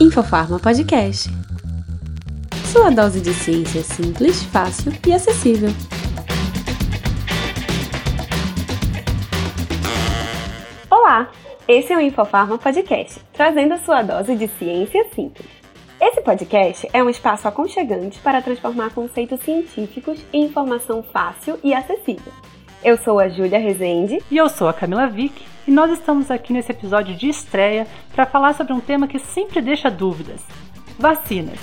Infofarma Podcast. Sua dose de ciência simples, fácil e acessível. Olá, esse é o Infofarma Podcast, trazendo a sua dose de ciência simples. Esse podcast é um espaço aconchegante para transformar conceitos científicos em informação fácil e acessível. Eu sou a Júlia Rezende. E eu sou a Camila Vick. E nós estamos aqui nesse episódio de estreia para falar sobre um tema que sempre deixa dúvidas: vacinas.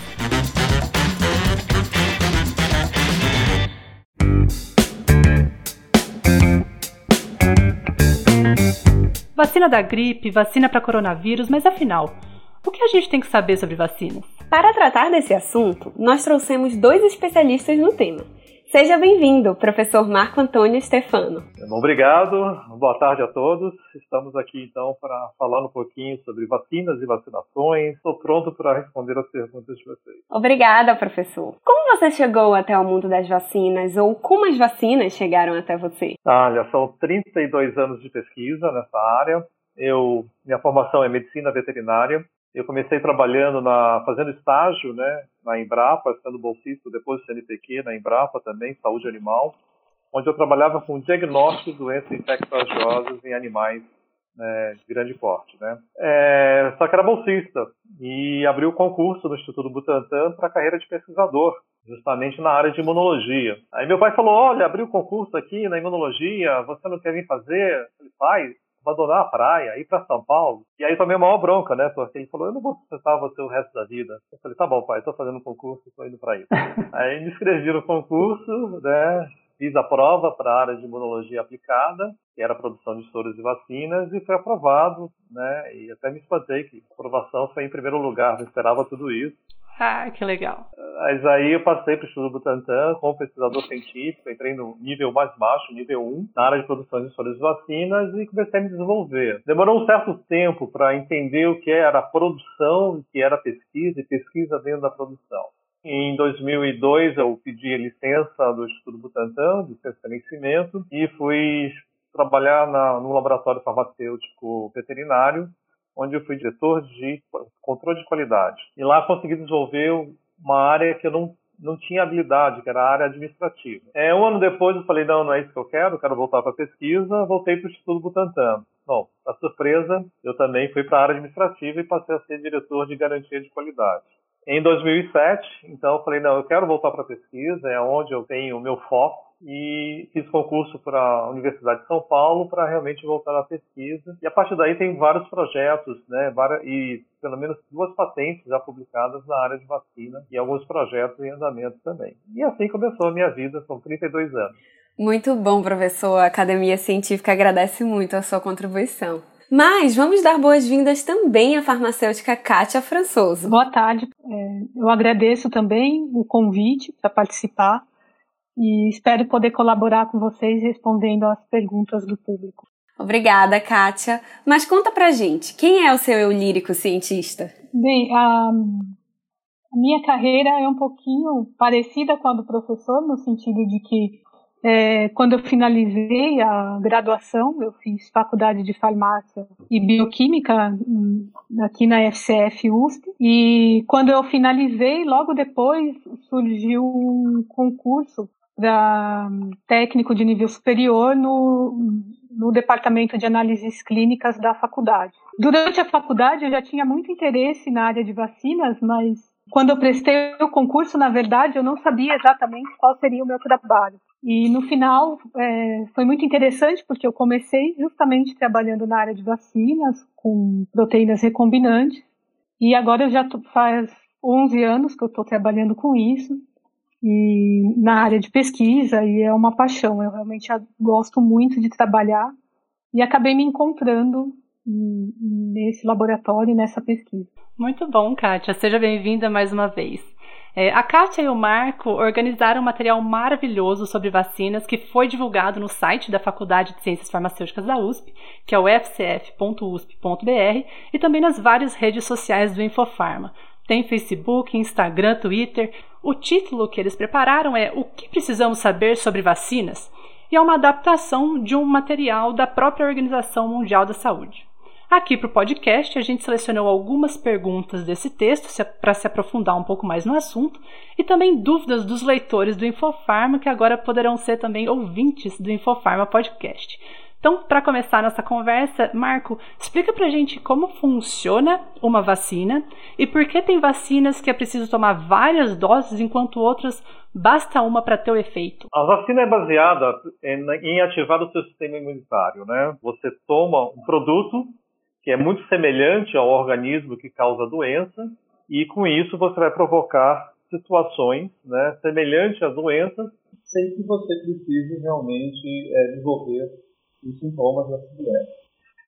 Vacina da gripe, vacina para coronavírus, mas afinal, o que a gente tem que saber sobre vacinas? Para tratar desse assunto, nós trouxemos dois especialistas no tema. Seja bem-vindo, professor Marco Antônio Stefano. Obrigado, boa tarde a todos. Estamos aqui então para falar um pouquinho sobre vacinas e vacinações. Estou pronto para responder as perguntas de vocês. Obrigada, professor. Como você chegou até o mundo das vacinas ou como as vacinas chegaram até você? Olha, são 32 anos de pesquisa nessa área. Eu, minha formação é medicina veterinária. Eu comecei trabalhando na fazendo estágio, né, na Embrapa, sendo bolsista depois do CNPq na Embrapa também, saúde animal, onde eu trabalhava com diagnóstico de doenças infecciosas em animais né, de grande porte, né. É, só que era bolsista e abriu o concurso no Instituto Butantan para a carreira de pesquisador, justamente na área de imunologia. Aí meu pai falou, olha, abriu o concurso aqui na imunologia, você não quer vir fazer? Ele faz abandonar a praia, ir para São Paulo. E aí tomei a maior bronca, né? Porque ele falou, eu não vou sustentar você o resto da vida. Eu falei, tá bom, pai, estou fazendo um concurso, estou indo para isso. aí me inscrevi no concurso, né? Fiz a prova para a área de imunologia aplicada, que era a produção de soros e vacinas, e foi aprovado, né? E até me espantei que a aprovação foi em primeiro lugar, não esperava tudo isso. Ah, que legal. Mas aí eu passei para o Estudo Butantan como pesquisador científico, entrei no nível mais baixo, nível 1, na área de produção de sólidos vacinas e comecei a me desenvolver. Demorou um certo tempo para entender o que era produção, o que era pesquisa e pesquisa dentro da produção. Em 2002 eu pedi licença do Estudo Butantan, licença de vencimento, e fui trabalhar na, no laboratório farmacêutico veterinário onde eu fui diretor de controle de qualidade. E lá consegui desenvolver uma área que eu não, não tinha habilidade, que era a área administrativa. É, um ano depois eu falei, não, não é isso que eu quero, quero voltar para a pesquisa, voltei para o Instituto Butantan. Bom, para surpresa, eu também fui para a área administrativa e passei a ser diretor de garantia de qualidade. Em 2007, então, eu falei, não, eu quero voltar para a pesquisa, é onde eu tenho o meu foco, e fiz concurso para a Universidade de São Paulo para realmente voltar à pesquisa. E a partir daí tem vários projetos, né, e pelo menos duas patentes já publicadas na área de vacina e alguns projetos em andamento também. E assim começou a minha vida, são 32 anos. Muito bom, professor. A Academia Científica agradece muito a sua contribuição. Mas vamos dar boas-vindas também à farmacêutica Kátia Françoso. Boa tarde. É, eu agradeço também o convite para participar e espero poder colaborar com vocês respondendo às perguntas do público. Obrigada, Kátia. Mas conta pra gente, quem é o seu eu lírico cientista? Bem, a, minha carreira é um pouquinho parecida com a do professor, no sentido de que é, quando eu finalizei a graduação, eu fiz faculdade de farmácia e bioquímica hum, aqui na FCF USP. E quando eu finalizei, logo depois surgiu um concurso para técnico de nível superior no, no departamento de análises clínicas da faculdade. Durante a faculdade eu já tinha muito interesse na área de vacinas, mas quando eu prestei o concurso, na verdade, eu não sabia exatamente qual seria o meu trabalho. E no final é, foi muito interessante porque eu comecei justamente trabalhando na área de vacinas com proteínas recombinantes e agora eu já tô, faz 11 anos que eu estou trabalhando com isso e na área de pesquisa e é uma paixão. Eu realmente gosto muito de trabalhar e acabei me encontrando nesse laboratório, nessa pesquisa. Muito bom, Kátia. Seja bem-vinda mais uma vez. É, a Kátia e o Marco organizaram um material maravilhoso sobre vacinas que foi divulgado no site da Faculdade de Ciências Farmacêuticas da USP, que é o fcf.usp.br, e também nas várias redes sociais do Infofarma. Tem Facebook, Instagram, Twitter. O título que eles prepararam é O que precisamos saber sobre vacinas? E é uma adaptação de um material da própria Organização Mundial da Saúde. Aqui para o podcast, a gente selecionou algumas perguntas desse texto para se aprofundar um pouco mais no assunto e também dúvidas dos leitores do Infofarma, que agora poderão ser também ouvintes do Infofarma Podcast. Então, para começar nossa conversa, Marco, explica para a gente como funciona uma vacina e por que tem vacinas que é preciso tomar várias doses enquanto outras basta uma para ter o efeito. A vacina é baseada em ativar o seu sistema imunitário, né? Você toma um produto que é muito semelhante ao organismo que causa a doença e com isso você vai provocar situações né, semelhantes às doenças sem que você precise realmente é, desenvolver os sintomas dessa doença.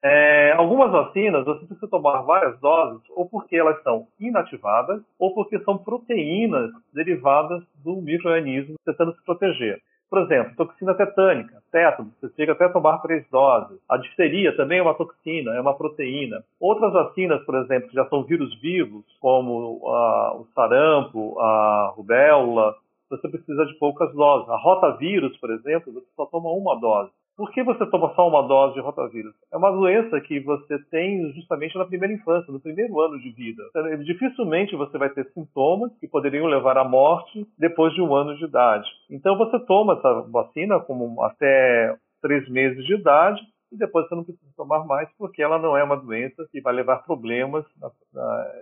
É, algumas vacinas você precisa tomar várias doses, ou porque elas são inativadas, ou porque são proteínas derivadas do microorganismo tentando se proteger. Por exemplo, toxina tetânica, tétano, você chega até a tomar três doses. A difteria também é uma toxina, é uma proteína. Outras vacinas, por exemplo, que já são vírus vivos, como o sarampo, a rubéola, você precisa de poucas doses. A rotavírus, por exemplo, você só toma uma dose. Por que você toma só uma dose de rotavírus? É uma doença que você tem justamente na primeira infância, no primeiro ano de vida. Então, dificilmente você vai ter sintomas que poderiam levar à morte depois de um ano de idade. Então você toma essa vacina como até três meses de idade e depois você não precisa tomar mais porque ela não é uma doença que vai levar problemas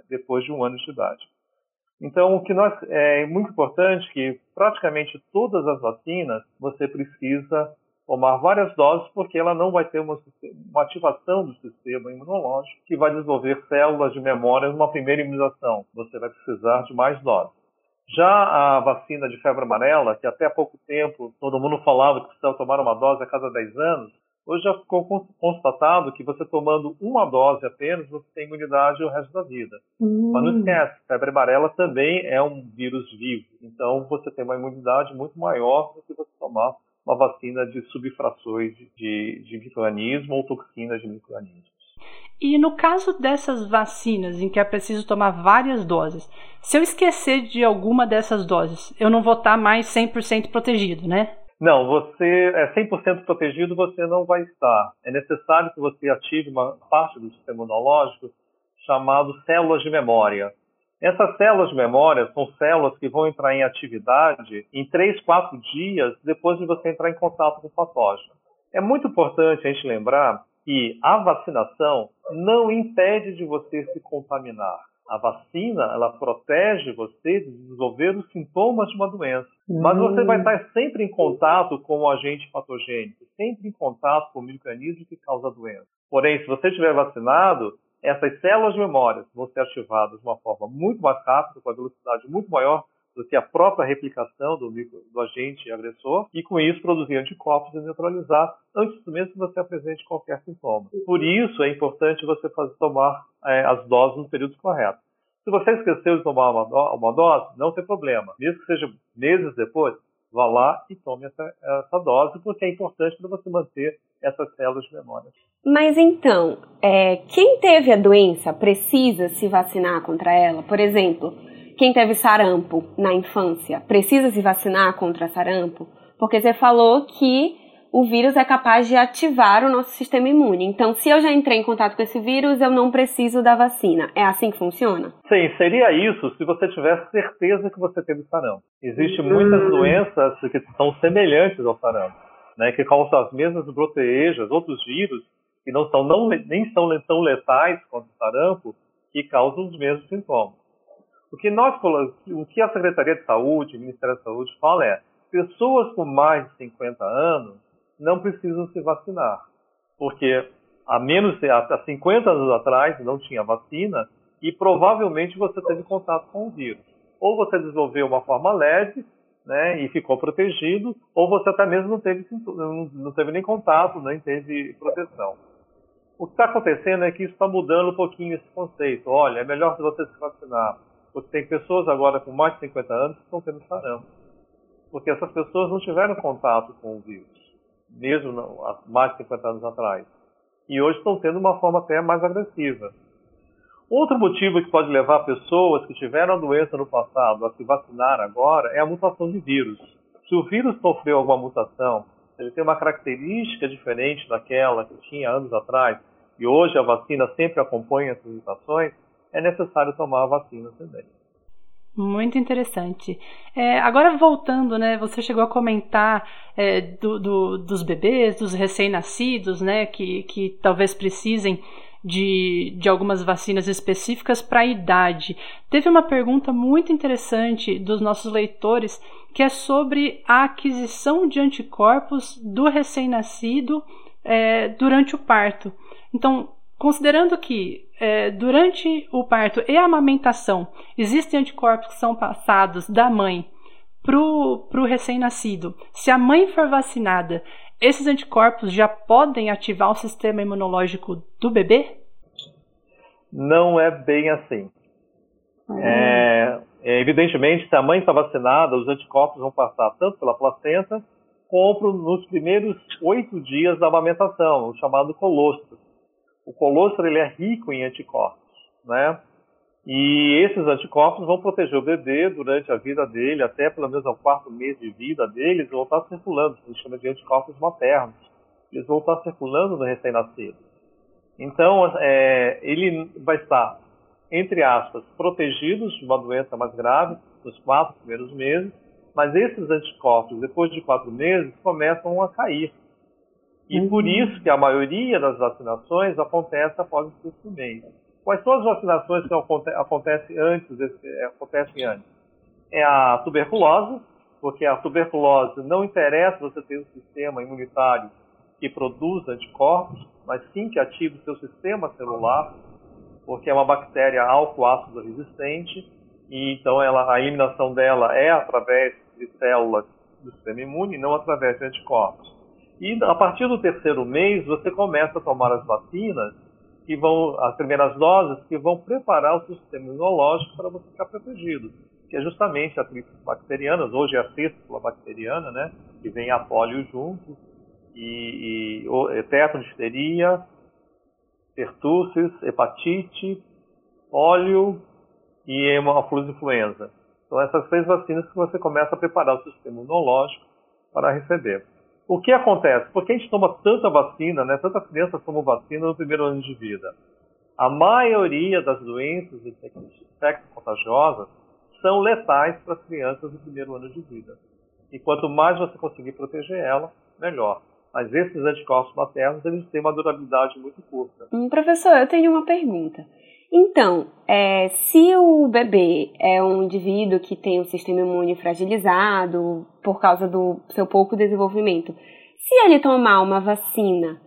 depois de um ano de idade. Então, o que nós é muito importante que praticamente todas as vacinas você precisa tomar várias doses, porque ela não vai ter uma, uma, ativação do sistema imunológico que vai desenvolver células de memória numa primeira imunização. Você vai precisar de mais doses. Já a vacina de febre amarela, que até há pouco tempo todo mundo falava que precisava tomar uma dose a cada 10 anos, hoje já ficou constatado que você tomando uma dose apenas, você tem imunidade o resto da vida. Hum. Mas não esquece, febre amarela também é um vírus vivo. Então você tem uma imunidade muito maior do que você tomar uma vacina de subfrações de, de microorganismo ou toxinas de microorganismos. E no caso dessas vacinas em que é preciso tomar várias doses, se eu esquecer de alguma dessas doses, eu não vou estar mais 100% protegido, né? Não, você é 100% protegido, você não vai estar. É necessário que você ative uma parte do sistema imunológico chamado células de memória. Essas células de memória são células que vão entrar em atividade em 3, 4 dias depois de você entrar em contato com o patógeno. É muito importante a gente lembrar que a vacinação não impede de você se contaminar. A vacina, ela protege você de desenvolver os sintomas de uma doença. Mas você vai estar sempre em contato com o agente patogênico, sempre em contato com o microorganismo que causa a doença. Porém, se você estiver vacinado, essas células de memória vão ser ativadas de uma forma muito mais rápida, com a velocidade muito maior do que a própria replicação do, micro, do agente agressor, e com isso produzir anticorpos e neutralizar antes mesmo que você apresente qualquer sintoma. Por isso é importante você fazer, tomar é, as doses no período correto. Se você esqueceu de tomar uma, uma dose, não tem problema. Mesmo que seja meses depois, vá lá e tome essa, essa dose, porque é importante para você manter essas células de memória. Mas então, é, quem teve a doença precisa se vacinar contra ela? Por exemplo, quem teve sarampo na infância precisa se vacinar contra sarampo? Porque você falou que o vírus é capaz de ativar o nosso sistema imune. Então, se eu já entrei em contato com esse vírus, eu não preciso da vacina. É assim que funciona? Sim, seria isso se você tivesse certeza que você teve sarampo. Existem muitas doenças que são semelhantes ao sarampo, né, que causam as mesmas proteínas, outros vírus que não são não, nem são tão letais quanto o sarampo, que causam os mesmos sintomas. O que nós o que a Secretaria de Saúde, o Ministério da Saúde fala é pessoas com mais de 50 anos não precisam se vacinar, porque há menos há 50 anos atrás não tinha vacina e provavelmente você teve contato com o vírus. Ou você desenvolveu uma forma leve, né, e ficou protegido, ou você até mesmo não teve, não teve nem contato, nem teve proteção. O que está acontecendo é que isso está mudando um pouquinho esse conceito. Olha, é melhor você se vacinar, porque tem pessoas agora com mais de 50 anos que estão tendo sarampo, porque essas pessoas não tiveram contato com o vírus mesmo há mais de 50 anos atrás. E hoje estão tendo uma forma até mais agressiva. Outro motivo que pode levar pessoas que tiveram a doença no passado a se vacinar agora é a mutação de vírus. Se o vírus sofreu alguma mutação, ele tem uma característica diferente daquela que tinha anos atrás, e hoje a vacina sempre acompanha essas mutações, é necessário tomar a vacina também. Muito interessante. É, agora voltando, né? Você chegou a comentar é, do, do, dos bebês, dos recém-nascidos, né? Que, que talvez precisem de, de algumas vacinas específicas para a idade. Teve uma pergunta muito interessante dos nossos leitores que é sobre a aquisição de anticorpos do recém-nascido é, durante o parto. Então, considerando que é, durante o parto e a amamentação existem anticorpos que são passados da mãe para o recém-nascido, se a mãe for vacinada, esses anticorpos já podem ativar o sistema imunológico do bebê? Não é bem assim. Uhum. É, é, evidentemente, se a mãe está vacinada, os anticorpos vão passar tanto pela placenta como nos primeiros oito dias da amamentação, o chamado colostro. O colostro ele é rico em anticorpos, né? E esses anticorpos vão proteger o bebê durante a vida dele, até pelo menos ao quarto mês de vida deles, vão estar circulando, a gente chama de anticorpos maternos. Eles vão estar circulando no recém-nascido. Então, é, ele vai estar, entre aspas, protegido de uma doença mais grave nos quatro primeiros meses, mas esses anticorpos, depois de quatro meses, começam a cair. E uhum. por isso que a maioria das vacinações acontece após o sexto mês. Quais são as vacinações que acontecem antes? É, acontecem antes? É a tuberculose, porque a tuberculose não interessa você ter um sistema imunitário que produz anticorpos, mas sim que ative o seu sistema celular, porque é uma bactéria álcool-ácido resistente, e então ela, a eliminação dela é através de células do sistema imune, não através de anticorpos. E a partir do terceiro mês, você começa a tomar as vacinas, que vão, as primeiras doses, que vão preparar o sistema imunológico para você ficar protegido. Que é justamente a tríplice bacteriana, hoje é a céstula bacteriana, né? Que vem a polio junto, e, e tetanosteria, pertussis, hepatite, óleo e hemofilus influenza. São essas três vacinas que você começa a preparar o sistema imunológico para receber. O que acontece? Por que a gente toma tanta vacina, né? Tantas crianças tomam vacina no primeiro ano de vida. A maioria das doenças infecto-contagiosas são letais para as crianças no primeiro ano de vida. E quanto mais você conseguir proteger ela, melhor. Mas esses anticorpos maternos, eles têm uma durabilidade muito curta. Hum, professor, eu tenho uma pergunta. Então, é, se o bebê é um indivíduo que tem o sistema imune fragilizado por causa do seu pouco desenvolvimento, se ele tomar uma vacina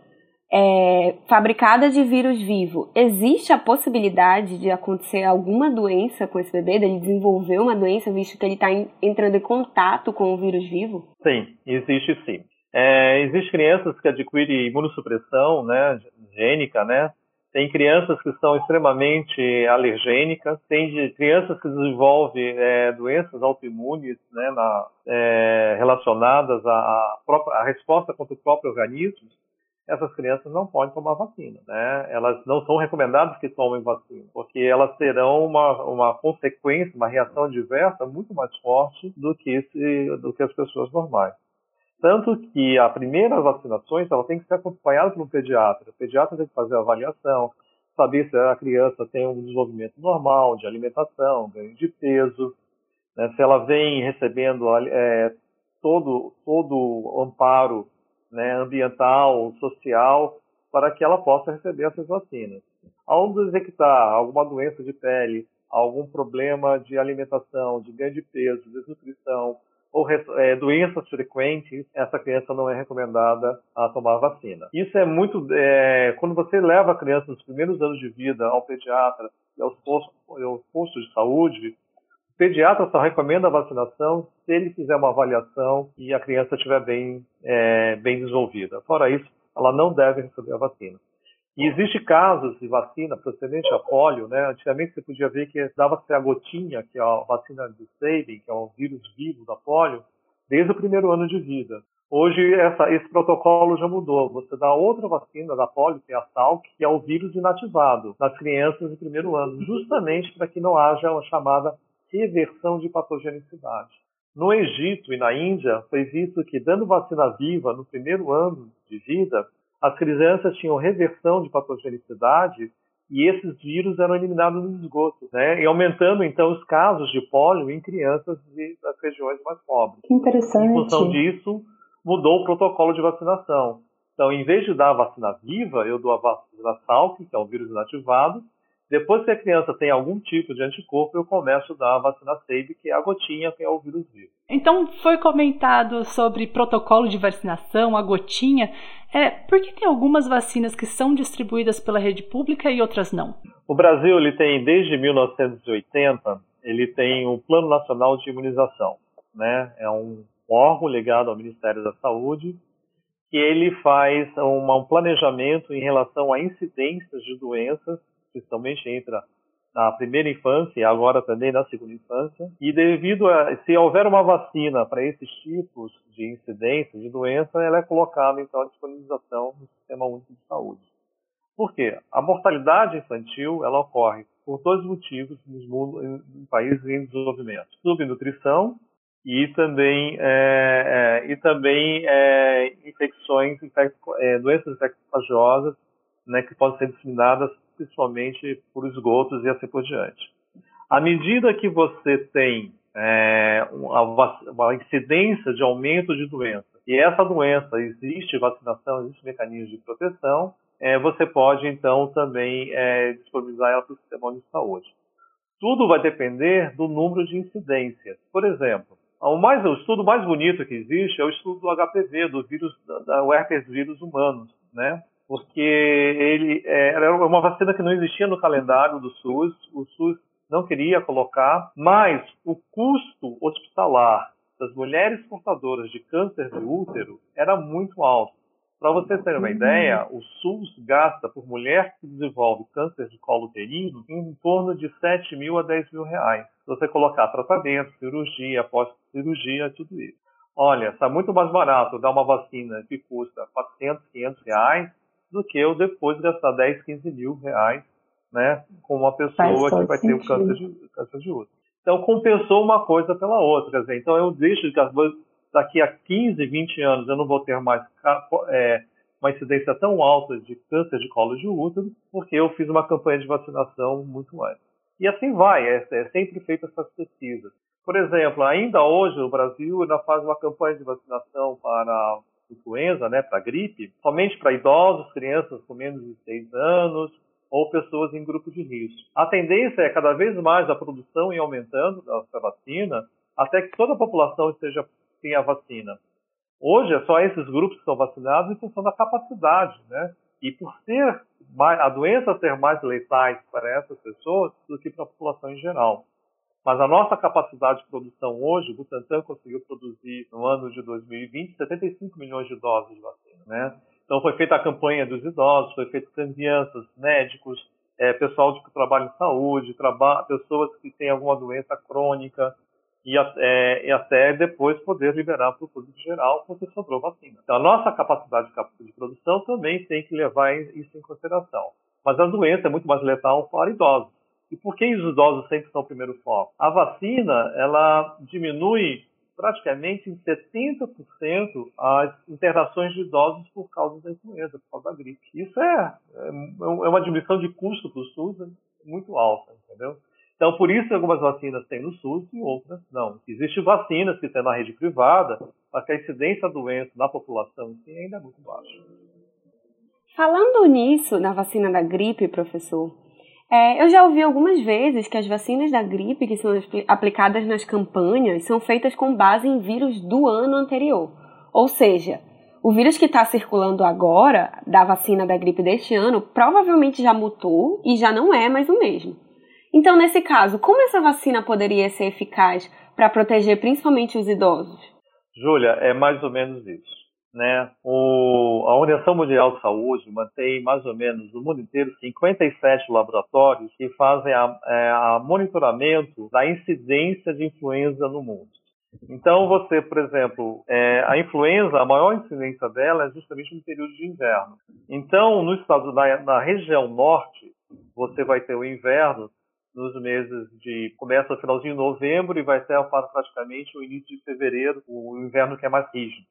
é, fabricada de vírus vivo, existe a possibilidade de acontecer alguma doença com esse bebê, dele desenvolver uma doença, visto que ele está entrando em contato com o vírus vivo? Sim, existe sim. É, Existem crianças que adquirem imunossupressão né, gênica, né? Tem crianças que são extremamente alergênicas, tem de, crianças que desenvolvem é, doenças autoimunes né, na, é, relacionadas à, à, própria, à resposta contra o próprio organismo. Essas crianças não podem tomar vacina, né? Elas não são recomendadas que tomem vacina, porque elas terão uma, uma consequência, uma reação adversa muito mais forte do que, esse, do que as pessoas normais. Tanto que a primeira vacinações ela tem que ser acompanhada por um pediatra. O pediatra tem que fazer a avaliação, saber se a criança tem um desenvolvimento normal de alimentação, ganho de peso, né, se ela vem recebendo é, todo todo o amparo né, ambiental, social, para que ela possa receber essas vacinas. Ao detectar alguma doença de pele, algum problema de alimentação, de ganho de peso, desnutrição, ou é, doenças frequentes, essa criança não é recomendada a tomar vacina. Isso é muito. É, quando você leva a criança nos primeiros anos de vida ao pediatra e aos postos, aos postos de saúde, o pediatra só recomenda a vacinação se ele fizer uma avaliação e a criança estiver bem, é, bem desenvolvida. Fora isso, ela não deve receber a vacina. E existe casos de vacina procedente a polio, né? Antigamente você podia ver que dava-se a gotinha, que é a vacina do Sabin, que é o vírus vivo da polio, desde o primeiro ano de vida. Hoje essa, esse protocolo já mudou. Você dá outra vacina da polio, que é a Salk, que é o vírus inativado nas crianças do primeiro ano, justamente para que não haja uma chamada reversão de patogenicidade. No Egito e na Índia, foi visto que dando vacina viva no primeiro ano de vida, as crianças tinham reversão de patogenicidade e esses vírus eram eliminados no esgoto, né? E aumentando então os casos de pólio em crianças das regiões mais pobres. Que interessante. Em função disso, mudou o protocolo de vacinação. Então, em vez de dar a vacina viva, eu dou a vacina Salk, que é um vírus inativado. Depois que a criança tem algum tipo de anticorpo, eu começo a dar a vacina SABE, que é a gotinha, que é o vírus vivo. Então, foi comentado sobre protocolo de vacinação, a gotinha. É, por que tem algumas vacinas que são distribuídas pela rede pública e outras não? O Brasil ele tem, desde 1980, ele tem o Plano Nacional de Imunização. Né? É um órgão ligado ao Ministério da Saúde que ele faz uma, um planejamento em relação a incidências de doenças, principalmente entre na primeira infância e agora também na segunda infância. E devido a, se houver uma vacina para esses tipos de incidências de doença, ela é colocada então à disponibilização no Sistema Único de Saúde. Por quê? A mortalidade infantil ela ocorre por dois motivos nos em países em desenvolvimento: subnutrição e também é, é, e também é, infecções, infecto, é, doenças infecciosas, né, que podem ser disseminadas principalmente por esgotos e assim por diante. À medida que você tem é, uma, uma, incidência de aumento de doença e essa doença existe vacinação, existe mecanismo de proteção, é, você pode então também disponibilizar ela para o sistema de saúde. Tudo vai depender do número de incidências. Por exemplo, o, mais, o estudo mais bonito que existe é o estudo do HPV, do vírus, da, da herpes vírus humanos, né? Porque ele é, era uma vacina que não existia no calendário do SUS, o SUS não queria colocar, mas o custo hospitalar das mulheres portadoras de câncer de útero era muito alto. Para você ter uma ideia, o SUS gasta por mulher que desenvolve câncer de colo uterino em torno de 7 mil a 10 mil reais. Se você colocar tratamento, cirurgia, pós-cirurgia, tudo isso. Olha, está muito mais barato dar uma vacina que custa 400, 500 reais do que eu depois gastar 10, 15 mil reais né, com uma pessoa que vai ter o câncer de, câncer de útero. Então, compensou uma coisa pela outra. Dizer, então, eu deixo de daqui a 15, 20 anos eu não vou ter mais é, uma incidência tão alta de câncer de colo de útero, porque eu fiz uma campanha de vacinação muito antes. E assim vai, é, é sempre feita essas pesquisas. Por exemplo, ainda hoje o Brasil ainda faz uma campanha de vacinação para influenza, né, para gripe, somente para idosos, crianças com menos de 6 anos ou pessoas em grupo de risco. A tendência é cada vez mais a produção ir aumentando da vacina até que toda a população esteja tem a vacina. Hoje é só esses grupos que estão vacinados em função da capacidade, né? E por ser mais, a doença ser mais letais para essas pessoas do que para a população em geral. Mas a nossa capacidade de produção hoje, o Butantan conseguiu produzir no ano de 2020 75 milhões de doses de vacina, né? Então foi feita a campanha dos idosos, foi feita com crianças, médicos, é, pessoal que trabalha em saúde, traba pessoas que têm alguma doença crônica, e, é, e até depois poder liberar para o público geral porque sobrou vacina. Então, a nossa capacidade de produção também tem que levar isso em consideração. Mas a doença é muito mais letal para idosos. E por que os idosos sempre são o primeiro foco? A vacina, ela diminui praticamente em 70% as internações de idosos por causa da influenza, por causa da gripe. Isso é, é, é uma diminuição de custo para o SUS muito alta, entendeu? Então, por isso, algumas vacinas têm no SUS e outras não. Existem vacinas que têm na rede privada, mas que a incidência da doença na população si ainda é muito baixa. Falando nisso, na vacina da gripe, professor, é, eu já ouvi algumas vezes que as vacinas da gripe que são aplicadas nas campanhas são feitas com base em vírus do ano anterior. Ou seja, o vírus que está circulando agora, da vacina da gripe deste ano, provavelmente já mutou e já não é mais o mesmo. Então, nesse caso, como essa vacina poderia ser eficaz para proteger principalmente os idosos? Júlia, é mais ou menos isso. Né? O, a Organização Mundial de Saúde mantém mais ou menos no mundo inteiro 57 laboratórios que fazem a, é, a monitoramento da incidência de influenza no mundo. Então, você, por exemplo, é, a influenza, a maior incidência dela é justamente no período de inverno. Então, no estado, na, na região norte, você vai ter o inverno nos meses de. começa finalzinho de novembro e vai até praticamente o início de fevereiro, o inverno que é mais rígido.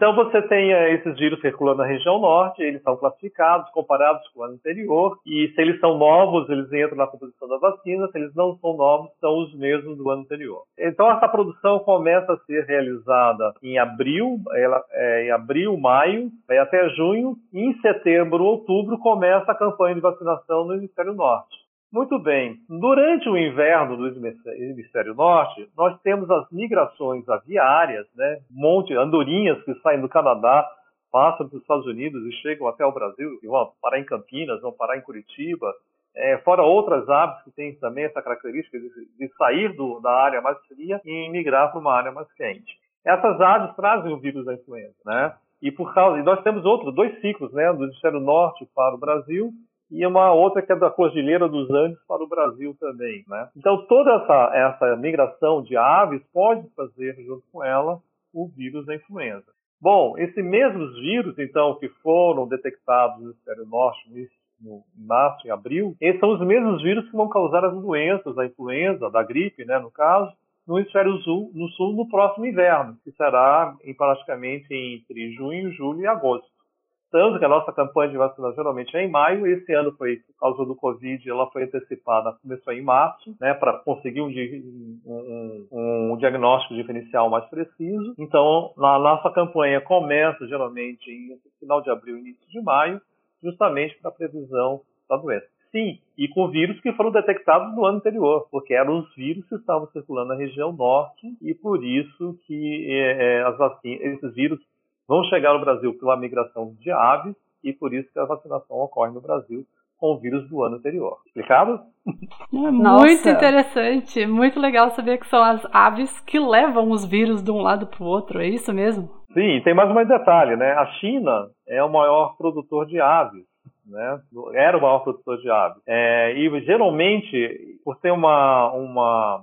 Então você tem uh, esses vírus circulando na região norte, eles são classificados, comparados com o ano anterior, e se eles são novos, eles entram na composição da vacina, se eles não são novos, são os mesmos do ano anterior. Então essa produção começa a ser realizada em abril, ela, é, em abril, maio, vai até junho, e em setembro, outubro começa a campanha de vacinação no hemisfério norte. Muito bem. Durante o inverno do hemisfério norte, nós temos as migrações aviárias, né? Monte, andorinhas que saem do Canadá, passam para os Estados Unidos e chegam até o Brasil, e vão parar em Campinas, vão parar em Curitiba, é, fora outras aves que têm também essa característica de, de sair do, da área mais fria e migrar para uma área mais quente. Essas aves trazem o vírus da influenza, né? E por causa, e nós temos outros dois ciclos, né, do hemisfério norte para o Brasil e uma outra que é da Cordilheira dos Andes para o Brasil também. Né? Então, toda essa, essa migração de aves pode trazer junto com ela o vírus da influenza. Bom, esses mesmos vírus, então, que foram detectados no hemisfério norte no março e abril, esses são os mesmos vírus que vão causar as doenças, da influenza, da gripe, né, no caso, no hemisfério sul no, sul, no próximo inverno, que será em, praticamente entre junho, julho e agosto. Tanto que a nossa campanha de vacinação geralmente é em maio, esse ano foi, por causa do Covid, ela foi antecipada, começou em março, né, para conseguir um, um, um, diagnóstico diferencial mais preciso. Então, a nossa campanha começa geralmente em final de abril, início de maio, justamente para a previsão da doença. Sim, e com vírus que foram detectados no ano anterior, porque eram os vírus que estavam circulando na região norte e por isso que é, as vacinas, esses vírus vão chegar ao Brasil pela migração de aves e por isso que a vacinação ocorre no Brasil com o vírus do ano anterior. Explicado? É muito interessante, muito legal saber que são as aves que levam os vírus de um lado para o outro, é isso mesmo? Sim, tem mais um detalhe, né? A China é o maior produtor de aves. Né? Era o maior produtor de aves. É, e geralmente, por ter uma, uma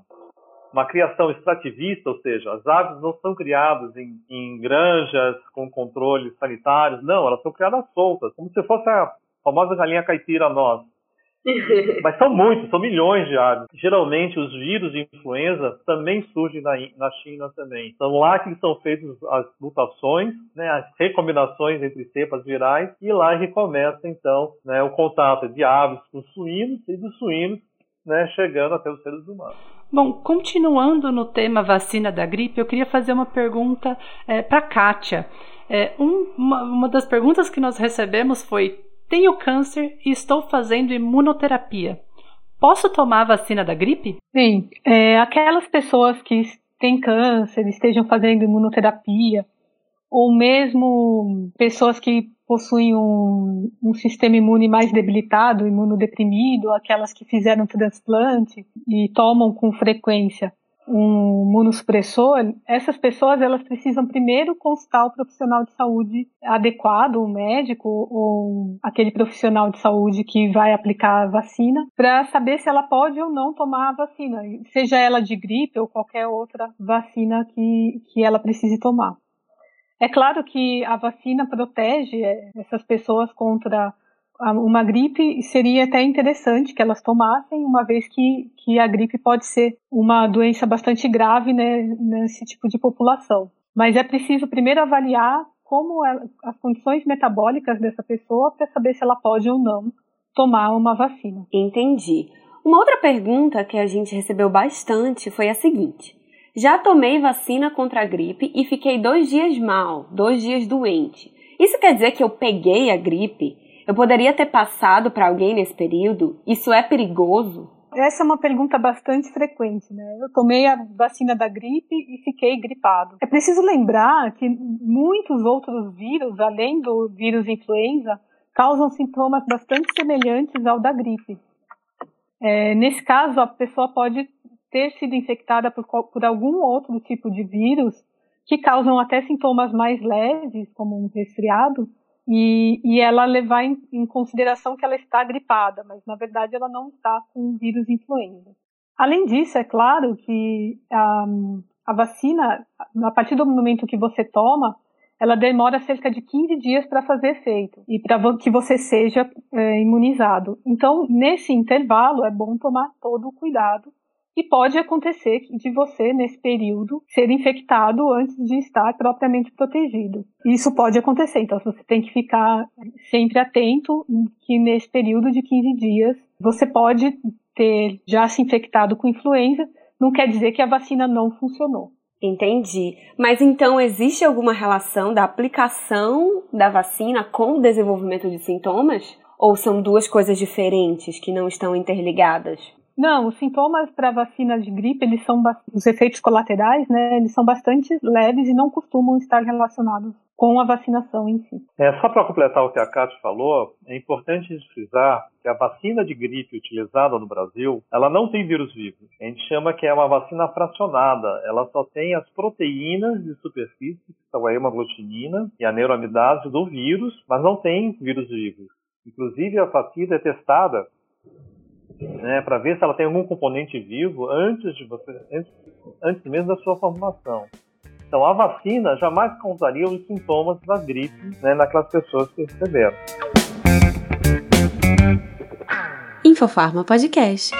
uma criação extrativista, ou seja, as aves não são criadas em, em granjas com controles sanitários, não, elas são criadas soltas, como se fosse a famosa galinha caipira nossa. Mas são muitos, são milhões de aves. Geralmente os vírus de influenza também surgem na, na China também. São lá que são feitas as mutações, né, as recombinações entre cepas virais, e lá recomeça então né, o contato de aves com suínos e dos suínos né, chegando até os seres humanos. Bom, continuando no tema vacina da gripe, eu queria fazer uma pergunta é, para a Kátia. É, um, uma, uma das perguntas que nós recebemos foi: tenho câncer e estou fazendo imunoterapia. Posso tomar a vacina da gripe? Sim, é, aquelas pessoas que têm câncer, estejam fazendo imunoterapia, ou mesmo pessoas que possuem um, um, sistema imune mais debilitado, imunodeprimido, aquelas que fizeram transplante e tomam com frequência um imunossupressor, essas pessoas elas precisam primeiro consultar o profissional de saúde adequado, o médico ou aquele profissional de saúde que vai aplicar a vacina, para saber se ela pode ou não tomar a vacina, seja ela de gripe ou qualquer outra vacina que, que ela precise tomar. É claro que a vacina protege é, essas pessoas contra uma gripe seria até interessante que elas tomassem, uma vez que, que a gripe pode ser uma doença bastante grave né, nesse tipo de população. Mas é preciso primeiro avaliar como é, as condições metabólicas dessa pessoa para saber se ela pode ou não tomar uma vacina. Entendi. Uma outra pergunta que a gente recebeu bastante foi a seguinte: já tomei vacina contra a gripe e fiquei dois dias mal, dois dias doente. Isso quer dizer que eu peguei a gripe? Eu poderia ter passado para alguém nesse período? Isso é perigoso? Essa é uma pergunta bastante frequente, né? Eu tomei a vacina da gripe e fiquei gripado. É preciso lembrar que muitos outros vírus, além do vírus influenza, causam sintomas bastante semelhantes ao da gripe. É, nesse caso, a pessoa pode ter sido infectada por, por algum outro tipo de vírus que causam até sintomas mais leves, como um resfriado, e, e ela levar em, em, consideração que ela está gripada, mas na verdade ela não está com o vírus influenza. Além disso, é claro que a, a vacina, a partir do momento que você toma, ela demora cerca de 15 dias para fazer efeito e para que você seja é, imunizado. Então, nesse intervalo, é bom tomar todo o cuidado E pode acontecer de você, nesse período, ser infectado antes de estar propriamente protegido. Isso pode acontecer, então você tem que ficar sempre atento que nesse período de 15 dias você pode ter já se infectado com influenza, não quer dizer que a vacina não funcionou. Entendi. Mas então existe alguma relação da aplicação da vacina com o desenvolvimento de sintomas? Ou são duas coisas diferentes que não estão interligadas? Não, os sintomas para vacina de gripe, eles são os efeitos colaterais, né? Eles são bastante leves e não costumam estar relacionados com a vacinação em si. É, só para completar o que a Cátia falou, é importante frisar que a vacina de gripe utilizada no Brasil, ela não tem vírus vivo. A gente chama que é uma vacina fracionada. Ela só tem as proteínas de superfície, que são a hemaglutinina e a neuroamidase do vírus, mas não tem vírus vivos. Inclusive, a vacina é testada né, para ver se ela tem algum componente vivo antes de você, antes, antes mesmo da sua formulação. Então, a vacina jamais causaria os sintomas da gripe né, naquelas pessoas que receberam. Infofarma Podcast.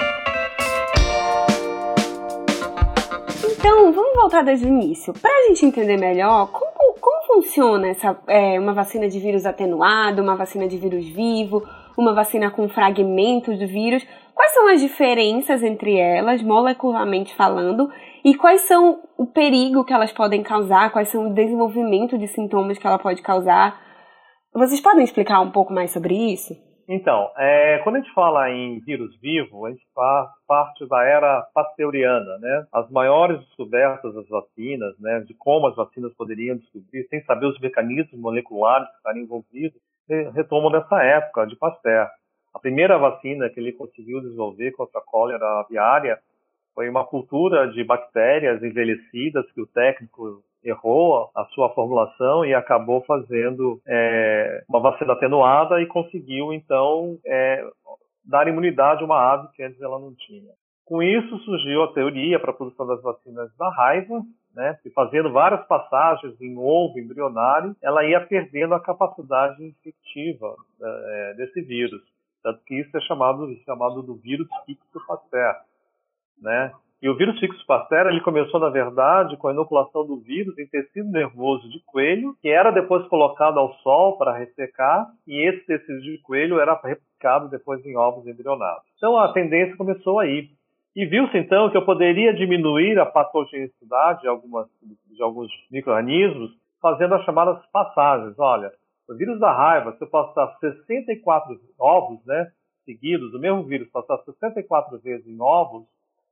Então, vamos voltar desde o início. Para a gente entender melhor como, como funciona essa, é, uma vacina de vírus atenuado, uma vacina de vírus vivo, uma vacina com fragmentos do vírus. Quais são as diferenças entre elas, molecularmente falando, e quais são o perigo que elas podem causar, quais são o desenvolvimento de sintomas que ela pode causar? Vocês podem explicar um pouco mais sobre isso? Então, é, quando a gente fala em vírus vivo, a gente faz parte da era pasteuriana, né? As maiores descobertas das vacinas, né, de como as vacinas poderiam descobrir, sem saber os mecanismos moleculares que estariam envolvidos, retomam dessa época de Pasteur. A primeira vacina que ele conseguiu desenvolver contra a cólera aviária foi uma cultura de bactérias envelhecidas que o técnico errou a sua formulação e acabou fazendo é, uma vacina atenuada e conseguiu então é, dar imunidade a uma ave que antes ela não tinha. Com isso surgiu a teoria para a produção das vacinas da raiva, né, fazendo várias passagens em ovo embrionário, ela ia perdendo a capacidade infectiva é, desse vírus. Tanto que isso é chamado, chamado do vírus fixo Pasteur. Né? E o vírus fixo Pasteur ele começou, na verdade, com a inoculação do vírus em tecido nervoso de coelho, que era depois colocado ao sol para ressecar, e esse tecido de coelho era replicado depois em ovos embrionados. Então a tendência começou aí. E viu-se então que eu poderia diminuir a patogenicidade de, algumas, de alguns micro-organismos fazendo as chamadas passagens. Olha, o vírus da raiva, se eu passar 64 ovos né, seguidos, o mesmo vírus passar 64 vezes em ovos,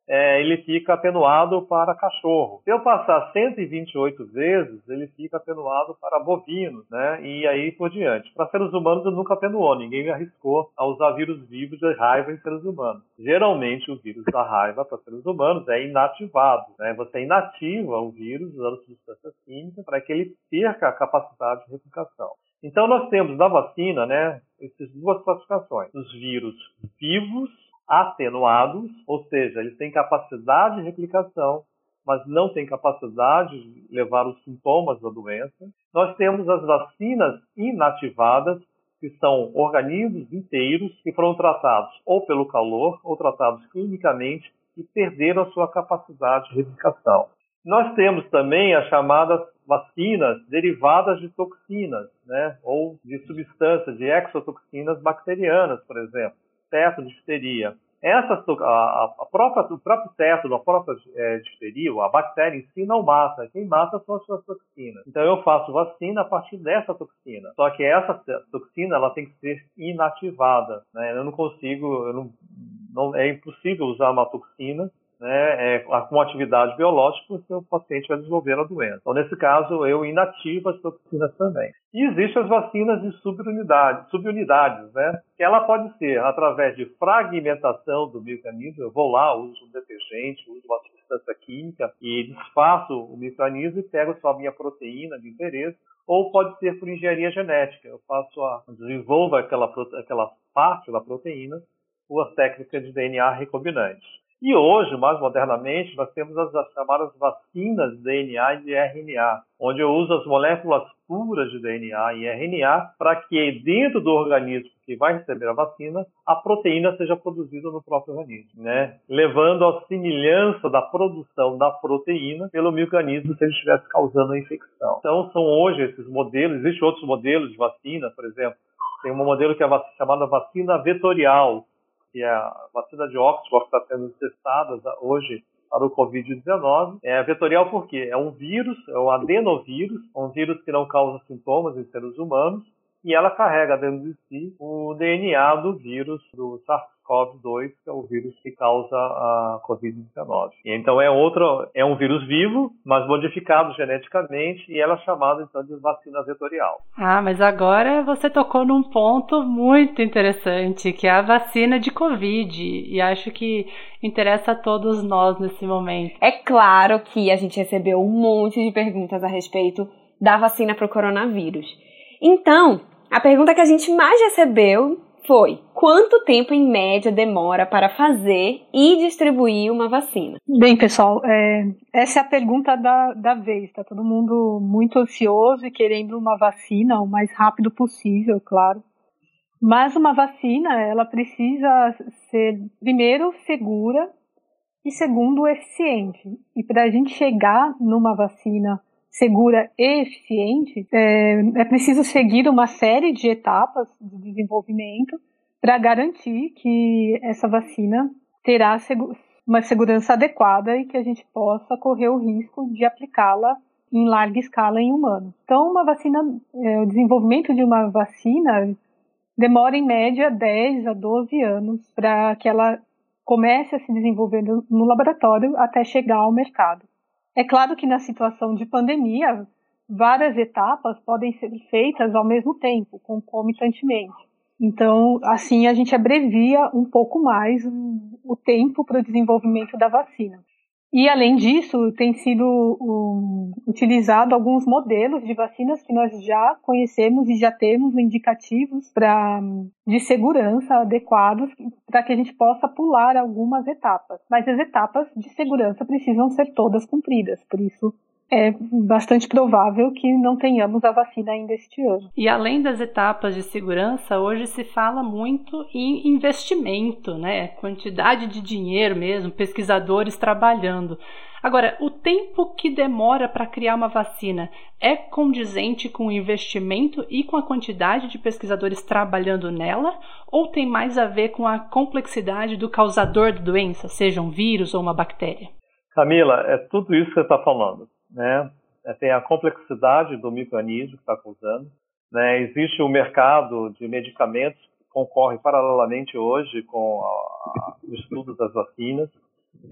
é, ele fica atenuado para cachorro. Se eu passar 128 vezes, ele fica atenuado para bovino, né? E aí por diante. Para seres humanos, ele nunca atenuou. Ninguém me arriscou a usar vírus vivos de raiva em seres humanos. Geralmente, o vírus da raiva para seres humanos é inativado, né? Você inativa o vírus usando substância química para que ele perca a capacidade de replicação. Então, nós temos na vacina, né, essas duas classificações: os vírus vivos atenuados, ou seja, eles têm capacidade de replicação, mas não têm capacidade de levar os sintomas da doença. Nós temos as vacinas inativadas, que são organismos inteiros que foram tratados ou pelo calor ou tratados clinicamente e perderam a sua capacidade de replicação. Nós temos também as chamadas vacinas derivadas de toxinas, né, ou de substâncias, de exotoxinas bacterianas, por exemplo teto de difteria. Essa, a, a própria, o próprio teto da própria é, difteria, a bactéria em si não mata. Quem mata são as suas toxinas. Então eu faço vacina a partir dessa toxina. Só que essa toxina ela tem que ser inativada. Né? Eu não consigo, eu não, não, é impossível usar uma toxina né, é, com atividade biológica, o paciente vai desenvolver a doença. Então, nesse caso, eu inativo as toxinas também. E existem as vacinas de subunidades, subunidades, né? Ela pode ser através de fragmentação do microorganismo. Eu vou lá, uso um detergente, uso uma substância química e desfaço o microorganismo e pego só a minha proteína de interesse. Ou pode ser por engenharia genética. Eu faço a, desenvolvo aquela, aquela parte da proteína por técnica de DNA recombinante. E hoje, mais modernamente, nós temos as, chamadas vacinas DNA e de RNA, onde eu uso as moléculas estruturas de DNA e RNA para que dentro do organismo que vai receber a vacina, a proteína seja produzida no próprio organismo, né? Levando à semelhança da produção da proteína pelo microorganismo se ele estivesse causando a infecção. Então, são hoje esses modelos, existem outros modelos de vacina, por exemplo, tem um modelo que é chamada vacina vetorial, que é a vacina de Oxford que está sendo testada hoje para o Covid-19. É vetorial porque é um vírus, é um adenovírus, um vírus que não causa sintomas em seres humanos, e ela carrega dentro de si o DNA do vírus do SARS-CoV-2, que é o vírus que causa a Covid-19. Então é outro, é um vírus vivo, mas modificado geneticamente, e ela é chamada então de vacina vetorial. Ah, mas agora você tocou num ponto muito interessante, que é a vacina de Covid, e acho que interessa a todos nós nesse momento. É claro que a gente recebeu um monte de perguntas a respeito da vacina para o coronavírus. Então, a pergunta que a gente mais recebeu foi: quanto tempo em média demora para fazer e distribuir uma vacina? Bem, pessoal, é, essa é a pergunta da, da vez. Está todo mundo muito ansioso e querendo uma vacina o mais rápido possível, claro. Mas uma vacina, ela precisa ser, primeiro, segura e, segundo, eficiente. E para a gente chegar numa vacina segura e eficiente, é, é preciso seguir uma série de etapas de desenvolvimento para garantir que essa vacina terá uma segurança adequada e que a gente possa correr o risco de aplicá-la em larga escala em humanos. Então, uma vacina, é, o desenvolvimento de uma vacina demora em média 10 a 12 anos para que ela comece a se desenvolver no laboratório até chegar ao mercado. É claro que na situação de pandemia, várias etapas podem ser feitas ao mesmo tempo, concomitantemente. Então, assim, a gente abrevia um pouco mais o tempo para o desenvolvimento da vacina. E, além disso, tem sido um, utilizado alguns modelos de vacinas que nós já conhecemos e já temos indicativos pra, de segurança adequados para que a gente possa pular algumas etapas. Mas as etapas de segurança precisam ser todas cumpridas, por isso é bastante provável que não tenhamos a vacina ainda este ano. E além das etapas de segurança, hoje se fala muito em investimento, né? Quantidade de dinheiro mesmo, pesquisadores trabalhando. Agora, o tempo que demora para criar uma vacina é condizente com o investimento e com a quantidade de pesquisadores trabalhando nela? Ou tem mais a ver com a complexidade do causador da doença, seja um vírus ou uma bactéria? Camila, é tudo isso que você está falando né? É, tem a complexidade do microorganismo que está causando. Né? Existe o mercado de medicamentos que concorre paralelamente hoje com a, o estudo das vacinas.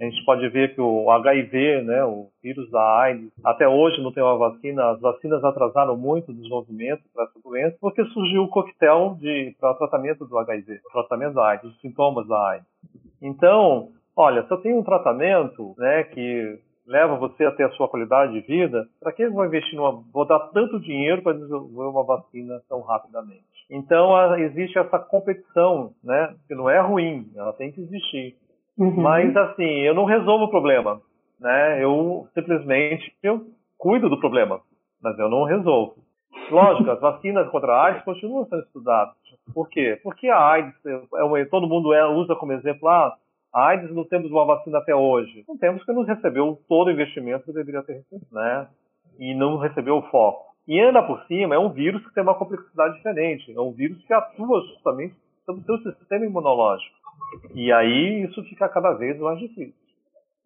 A gente pode ver que o HIV, né, o vírus da AIDS, até hoje não tem uma vacina. As vacinas atrasaram muito o desenvolvimento para essa doença, porque surgiu o coquetel para o tratamento do HIV, tratamento da AIDS, os sintomas da AIDS. Então, olha, se eu tenho um tratamento né, que leva você a ter a sua qualidade de vida, para que eu vou investir numa, vou dar tanto dinheiro para desenvolver uma vacina tão rapidamente? Então a, existe essa competição, né, que não é ruim, ela tem que existir. Uhum. Mas assim, eu não resolvo o problema, né? Eu simplesmente eu cuido do problema, mas eu não resolvo. Lógico, as vacinas contra a AIDS continuam sendo estudadas. Por quê? Porque a AIDS, é uma, todo mundo é, usa como exemplo, ah, AIDS não temos uma vacina até hoje. Não temos que não recebeu todo o investimento que deveria ter recebido, né? E não recebeu o foco. E ainda por cima, é um vírus que tem uma complexidade diferente. É um vírus que atua justamente sobre o seu sistema imunológico. E aí isso fica cada vez mais difícil.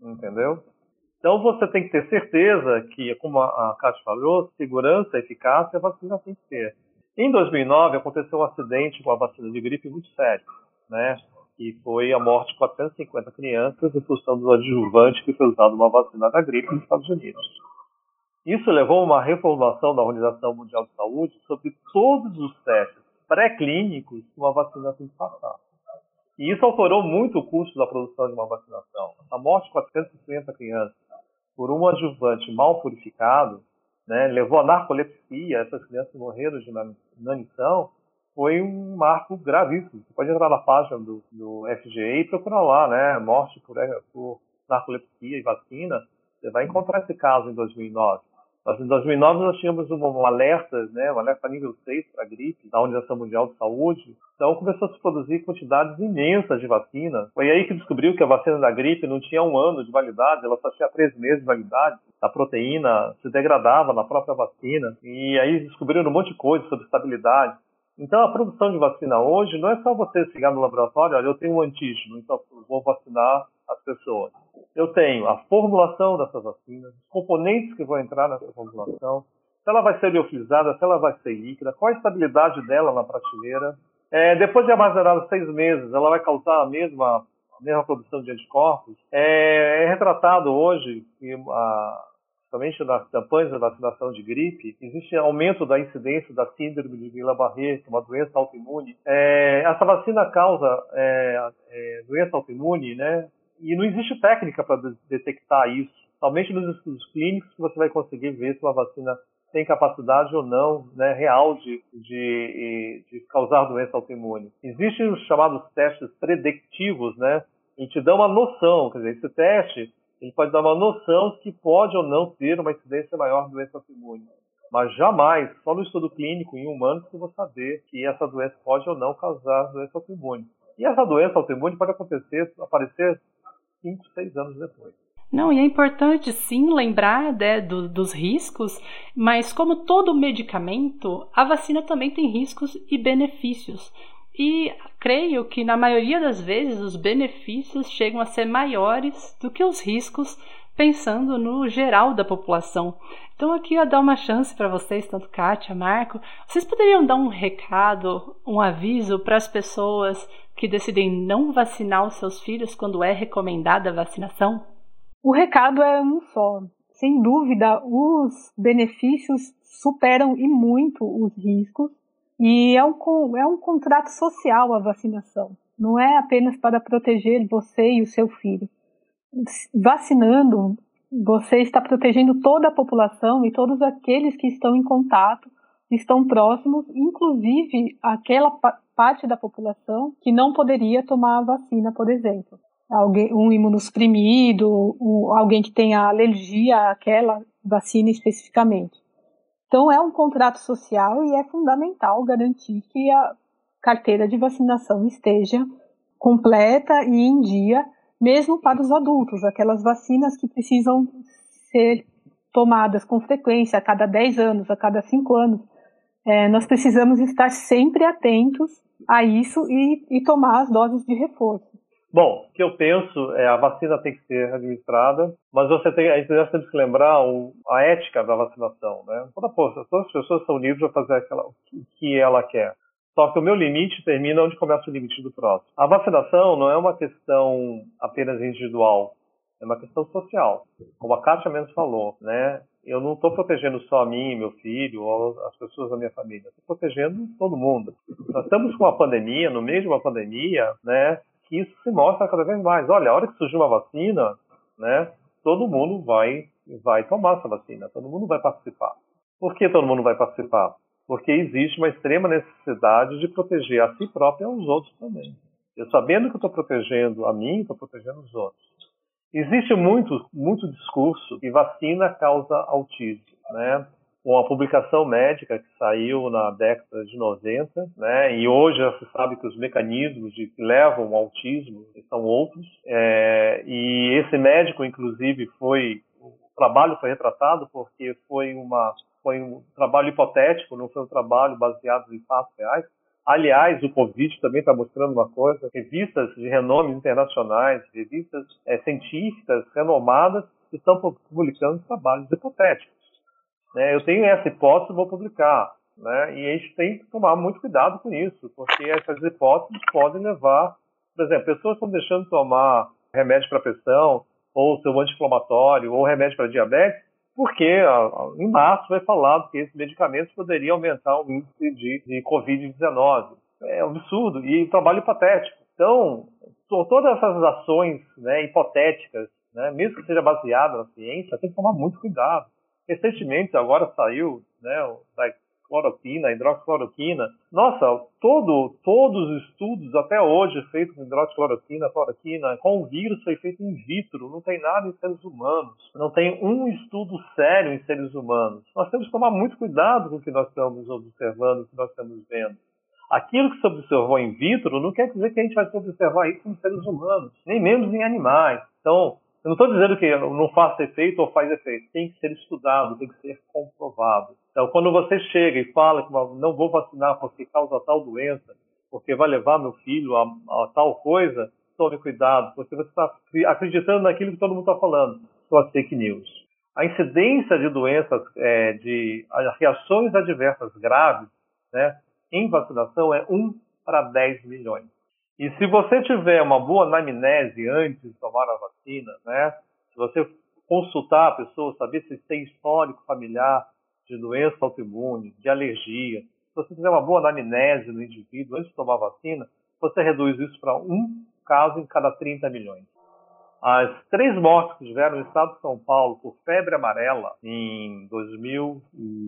Entendeu? Então você tem que ter certeza que, como a Kátia falou, segurança, eficácia, a vacina tem que ter. Em 2009 aconteceu um acidente com a vacina de gripe muito sério, né? Que foi a morte de 450 crianças em função do adjuvante que foi usado numa vacina da gripe nos Estados Unidos. Isso levou a uma reformulação da Organização Mundial de Saúde sobre todos os testes pré-clínicos que uma vacina tem que passar. E isso alterou muito o custo da produção de uma vacinação. A morte de 450 crianças por um adjuvante mal purificado né, levou a narcolepsia, essas crianças morreram de inanição, foi um marco gravíssimo. Você pode entrar na página do, do FGA e procurar lá, né, morte por, por narcolepsia e vacina. Você vai encontrar esse caso em 2009. Em 2009 nós tínhamos um, um alerta, né, um alerta nível 6 para a gripe, da Organização Mundial de Saúde. Então começou a se produzir quantidades imensas de vacina. Foi aí que descobriu que a vacina da gripe não tinha um ano de validade, ela só tinha três meses de validade. A proteína se degradava na própria vacina. E aí descobriram um monte de coisa sobre estabilidade. Então, a produção de vacina hoje não é só você chegar no laboratório, olha, eu tenho um antígeno, então vou vacinar as pessoas. Eu tenho a formulação dessas vacinas, os componentes que vão entrar nessa formulação, se ela vai ser liofilizada, se ela vai ser líquida, qual a estabilidade dela na prateleira. É, depois de armazenada seis meses, ela vai causar a mesma, a mesma produção de anticorpos. É, é retratado hoje que a, somente nas campanhas de vacinação de gripe, existe aumento da incidência da síndrome de Guillain-Barré, que é uma doença autoimune. É, essa vacina causa é, é, doença autoimune, né? E não existe técnica para detectar isso. Somente nos estudos clínicos que você vai conseguir ver se uma vacina tem capacidade ou não né, real de, de, de causar doença autoimune. Existem os chamados testes predictivos, né? E te dão uma noção, quer dizer, esse teste ele pode dar uma noção se pode ou não ter uma incidência maior de doença autoimune. Mas jamais, só no estudo clínico em humanos, que eu vou saber que essa doença pode ou não causar doença autoimune. E essa doença autoimune pode acontecer, aparecer 5, 6 anos depois. Não, e é importante sim lembrar né, do, dos riscos, mas como todo medicamento, a vacina também tem riscos e benefícios. E creio que na maioria das vezes os benefícios chegam a ser maiores do que os riscos, pensando no geral da população. Então aqui eu dar uma chance para vocês, tanto Kátia, Marco, vocês poderiam dar um recado, um aviso para as pessoas que decidem não vacinar os seus filhos quando é recomendada a vacinação? O recado é um só. Sem dúvida, os benefícios superam e muito os riscos. E é um, é um contrato social a vacinação. Não é apenas para proteger você e o seu filho. Vacinando, você está protegendo toda a população e todos aqueles que estão em contato, estão próximos, inclusive aquela parte da população que não poderia tomar a vacina, por exemplo. Alguém, um imunossuprimido, um, alguém que tenha alergia àquela vacina especificamente. Então, é um contrato social e é fundamental garantir que a carteira de vacinação esteja completa e em dia, mesmo para os adultos, aquelas vacinas que precisam ser tomadas com frequência, a cada 10 anos, a cada 5 anos. É, nós precisamos estar sempre atentos a isso e, e tomar as doses de reforço. Bom, o que eu penso é a vacina tem que ser administrada, mas você tem, a gente temos que lembrar o, a ética da vacinação, né? Toda, todas as pessoas são livres a fazer aquela, o que ela quer. Só que o meu limite termina onde começa o limite do próximo. A vacinação não é uma questão apenas individual, é uma questão social. Como a Kátia mesmo falou, né? Eu não estou protegendo só a mim, meu filho, ou as pessoas da minha família. Estou protegendo todo mundo. Nós estamos com uma pandemia, no meio de uma pandemia, né? Que isso se mostra cada vez mais. Olha, a hora que surgir uma vacina, né, todo mundo vai, vai tomar essa vacina, todo mundo vai participar. Por que todo mundo vai participar? Porque existe uma extrema necessidade de proteger a si próprio e aos outros também. Eu sabendo que estou protegendo a mim, estou protegendo os outros. Existe muito, muito discurso que vacina causa autismo, né? Uma publicação médica que saiu na década de 90, né, e hoje já se sabe que os mecanismos de, que levam ao autismo são outros, é, e esse médico, inclusive, foi, o trabalho foi retratado porque foi, uma, foi um trabalho hipotético, não foi um trabalho baseado em fatos reais, Aliás, o Covid também está mostrando uma coisa: revistas de renome internacionais, revistas é, científicas renomadas estão publicando trabalhos hipotéticos. Né? Eu tenho essa hipótese, vou publicar. Né? E a gente tem que tomar muito cuidado com isso, porque essas hipóteses podem levar, por exemplo, pessoas estão deixando de tomar remédio para pressão, ou seu anti-inflamatório, ou remédio para diabetes, porque em março foi falado que esses medicamentos poderiam aumentar o índice de, de Covid-19. É um absurdo e trabalho hipotético. Então, todas essas ações né, hipotéticas, né, mesmo que seja baseada na ciência, tem que tomar muito cuidado. Recentemente, agora saiu, né, cloroquina, hidroxicloroquina. Nossa, todo, todos os estudos até hoje feitos com hidroxicloroquina, cloroquina, com o vírus foi feito in vitro, não tem nada em seres humanos. Não tem um estudo sério em seres humanos. Nós temos que tomar muito cuidado com o que nós estamos observando, o que nós estamos vendo. Aquilo que se observou in vitro não quer dizer que a gente vai observar isso em seres humanos, nem mesmo em animais. Então, eu não estou dizendo que não faça efeito ou faz efeito. Tem que ser estudado, tem que ser comprovado. Então, quando você chega e fala que não vou vacinar porque causa tal doença, porque vai levar meu filho a, a tal coisa, tome cuidado, porque você está acreditando naquilo que todo mundo está falando. São as fake news. A incidência de doenças, é, de reações adversas graves, né, em vacinação é 1 para 10 milhões. E se você tiver uma boa anamnese antes de tomar a vacina, né, se você consultar a pessoa, saber se tem histórico familiar de doença autoimune, de alergia, se você tiver uma boa anamnese no indivíduo antes de tomar a vacina, você reduz isso para um caso em cada 30 milhões. As três mortes que tiveram no estado de São Paulo por febre amarela em 2000,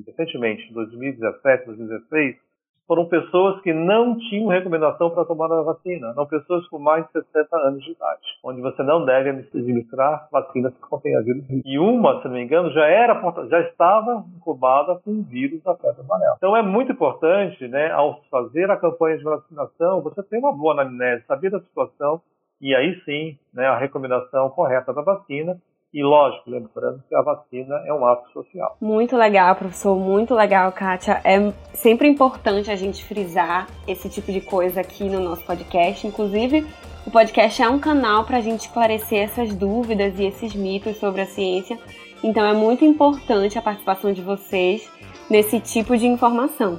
recentemente, 2017, 2016, foram pessoas que não tinham recomendação para tomar a vacina, eram pessoas com mais de 60 anos de idade, onde você não deve administrar vacinas que contêm vírus. E uma, se não me engano, já era já estava incubada com o vírus da febre amarela. Então é muito importante, né, ao fazer a campanha de vacinação, você ter uma boa anamnese, saber da situação e aí sim, né, a recomendação correta da vacina e lógico, lembrando que a vacina é um ato social. Muito legal, professor, muito legal, Kátia. É sempre importante a gente frisar esse tipo de coisa aqui no nosso podcast. Inclusive, o podcast é um canal para a gente esclarecer essas dúvidas e esses mitos sobre a ciência. Então, é muito importante a participação de vocês nesse tipo de informação.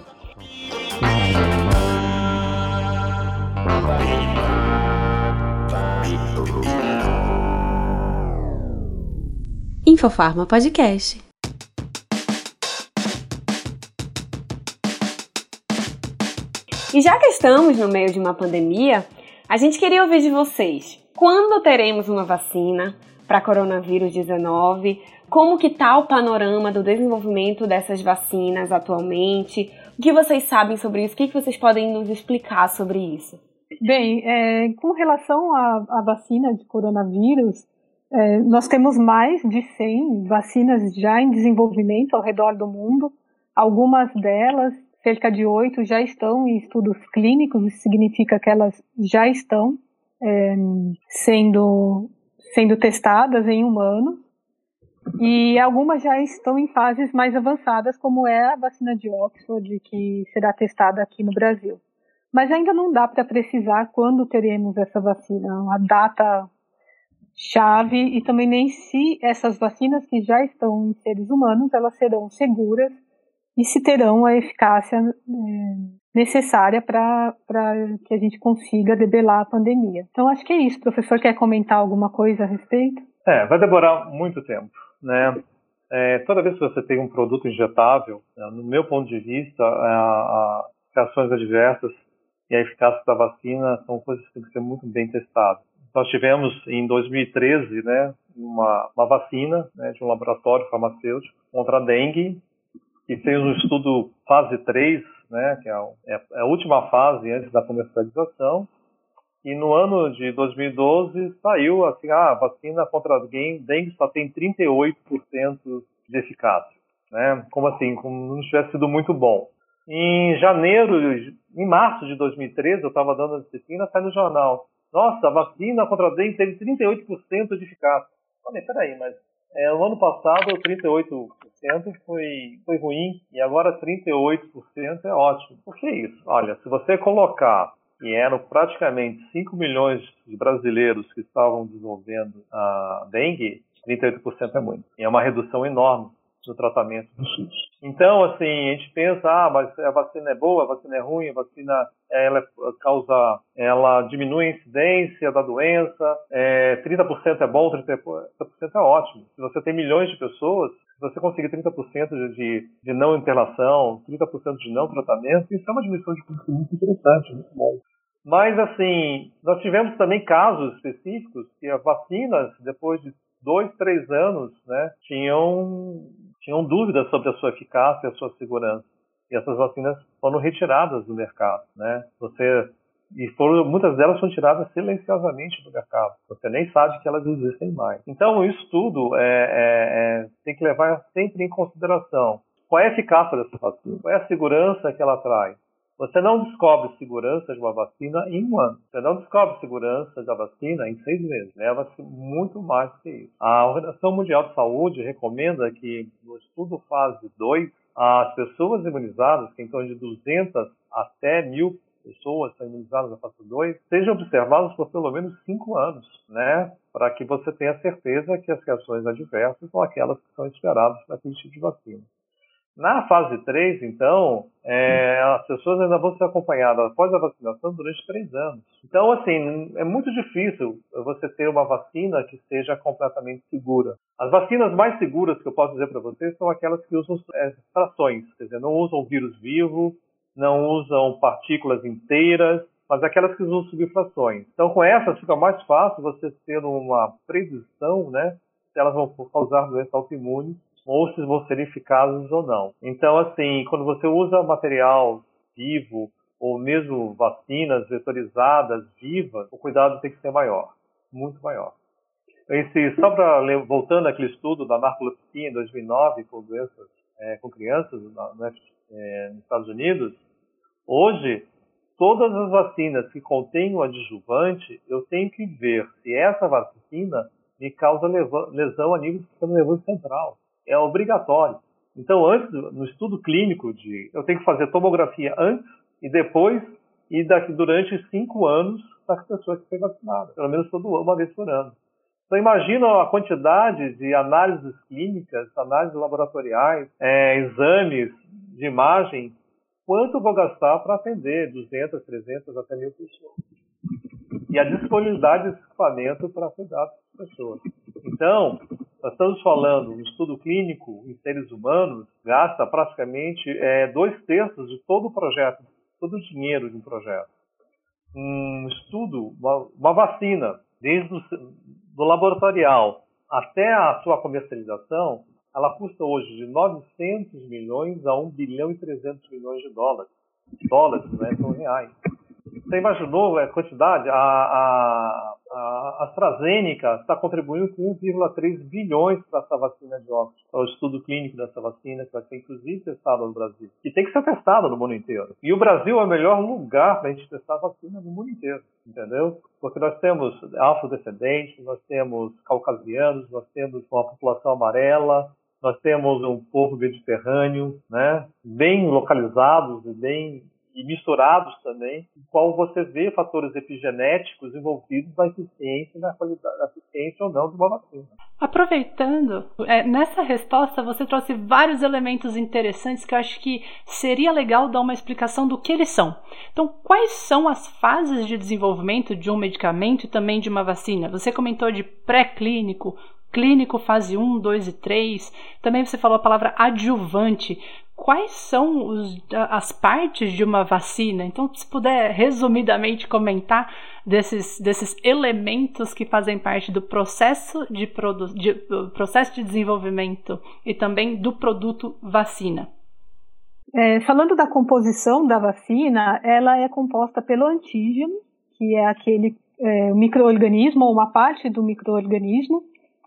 Infofarma Podcast. E já que estamos no meio de uma pandemia, a gente queria ouvir de vocês. Quando teremos uma vacina para coronavírus 19? Como que está o panorama do desenvolvimento dessas vacinas atualmente? O que vocês sabem sobre isso? O que vocês podem nos explicar sobre isso? Bem, é, com relação à, à vacina de coronavírus, é, nós temos mais de 100 vacinas já em desenvolvimento ao redor do mundo. Algumas delas, cerca de oito, já estão em estudos clínicos, isso significa que elas já estão é, sendo, sendo testadas em humanos. E algumas já estão em fases mais avançadas, como é a vacina de Oxford, que será testada aqui no Brasil. Mas ainda não dá para precisar quando teremos essa vacina. A data chave e também nem se essas vacinas que já estão em seres humanos elas serão seguras e se terão a eficácia é, necessária para que a gente consiga debelar a pandemia. Então acho que é isso. O professor quer comentar alguma coisa a respeito? É, vai demorar muito tempo, né? É, toda vez que você tem um produto injetável, né, no meu ponto de vista, as reações adversas e a eficácia da vacina são coisas que têm que ser muito bem testadas nós tivemos em 2013 né, uma, uma vacina né, de um laboratório farmacêutico contra a dengue, que fez um estudo fase 3, né, que é a, é, é a última fase antes da comercialização, e no ano de 2012 saiu assim, ah, a vacina contra a dengue só tem 38% de eficácia. Né? Como assim? Como não tivesse sido muito bom. Em janeiro, em março de 2013, eu estava dando a disciplina, sai no jornal. Nossa, a vacina contra a dengue teve 38% de eficácia. Falei, peraí, mas é, no ano passado 38% foi, foi ruim e agora 38% é ótimo. Por que isso? Olha, se você colocar, e eram praticamente 5 milhões de brasileiros que estavam desenvolvendo a dengue, 38% é muito. E é uma redução enorme no tratamento do SUS. Então, assim, a gente pensa, ah, mas a vacina é boa, a vacina é ruim, a vacina ela causa, ela diminui a incidência da doença, é, 30% é bom, 30% é ótimo. Se você tem milhões de pessoas, se você conseguir 30% de, de não internação, 30% de não tratamento, isso é uma diminuição de custo muito interessante, muito bom. Mas, assim, nós tivemos também casos específicos que as vacinas, depois de dois, três anos, né, tinham, tinham dúvidas sobre a sua eficácia e a sua segurança. E essas vacinas foram retiradas do mercado, né? Você e foram, muitas delas foram tiradas silenciosamente do mercado. Você nem sabe que elas existem mais. Então, isso tudo é, é, é, tem que levar sempre em consideração qual é a eficácia dessa vacina, qual é a segurança que ela traz. Você não descobre segurança de uma vacina em um ano. Você não descobre segurança da vacina em seis meses. Leva-se muito mais que isso. A Organização Mundial de Saúde recomenda que no estudo fase 2, as pessoas imunizadas, que em torno de 200 até 1.000 pessoas são imunizadas na fase 2 sejam observadas por pelo menos 5 anos, né? Para que você tenha certeza que as reações adversas são aquelas que são esperadas para aquele tipo de vacina. Na fase 3, então, é, as pessoas ainda vão ser acompanhadas após a vacinação durante três anos. Então, assim, é muito difícil você ter uma vacina que seja completamente segura. As vacinas mais seguras que eu posso dizer para vocês são aquelas que usam é, frações, quer dizer, não usam vírus vivo, não usam partículas inteiras, mas aquelas que usam subfrações. Então, com essas fica mais fácil você ter uma previsão, né, se elas vão causar doença autoimune se vão ser eficazes ou não. Então, assim, quando você usa material vivo ou mesmo vacinas vetorizadas vivas, o cuidado tem que ser maior, muito maior. Esse, só para voltando àquele estudo da narcolepsia em 2009 com doenças é, com crianças né, é, nos Estados Unidos, hoje, todas as vacinas que contêm o adjuvante, eu tenho que ver se essa vacina me causa lesão a nível do sistema nervoso central. É obrigatório. Então, antes, no estudo clínico, de, eu tenho que fazer tomografia antes e depois, e daqui, durante cinco anos, da pessoa que foi vacinada, pelo menos todo, uma vez por ano. Então imagina a quantidade de análises clínicas, análises laboratoriais, é, exames de imagem, quanto vou gastar para atender 200, 300, até mil pessoas. E a disponibilidade desse equipamento para cuidar das pessoas. Então, nós estamos falando, um estudo clínico em seres humanos gasta praticamente é, dois terços de todo o projeto, todo o dinheiro de um projeto. Um estudo, uma, uma vacina, desde o do laboratorial até a sua comercialização, ela custa hoje de 900 milhões a 1 bilhão e 300 milhões de dólares. Dólares, né? São reais. Você imaginou a quantidade? A, a, a AstraZeneca está contribuindo com 1,3 bilhões para essa vacina de Oxford, para o estudo clínico dessa vacina, que vai ser inclusive testada no Brasil. E tem que ser testada no mundo inteiro. E o Brasil é o melhor lugar para a gente testar a vacina no mundo inteiro, entendeu? Porque nós temos afrodescendentes, nós temos caucasianos, nós temos uma população amarela, nós temos um povo mediterrâneo, né, bem localizados e bem e misturados também, em qual você vê fatores epigenéticos envolvidos na eficiência, na qualidade, na eficiência ou não de uma vacina. Aproveitando, é, nessa resposta você trouxe vários elementos interessantes que eu acho que seria legal dar uma explicação do que eles são. Então, quais são as fases de desenvolvimento de um medicamento e também de uma vacina? Você comentou de pré-clínico, clínico fase 1, 2 e 3. Também você falou a palavra adjuvante quais são os, as partes de uma vacina. Então, se puder resumidamente comentar desses, desses elementos que fazem parte do processo de, produ de, processo de desenvolvimento e também do produto vacina. É, falando da composição da vacina, ela é composta pelo antígeno, que é aquele é, microorganismo ou uma parte do microorganismo,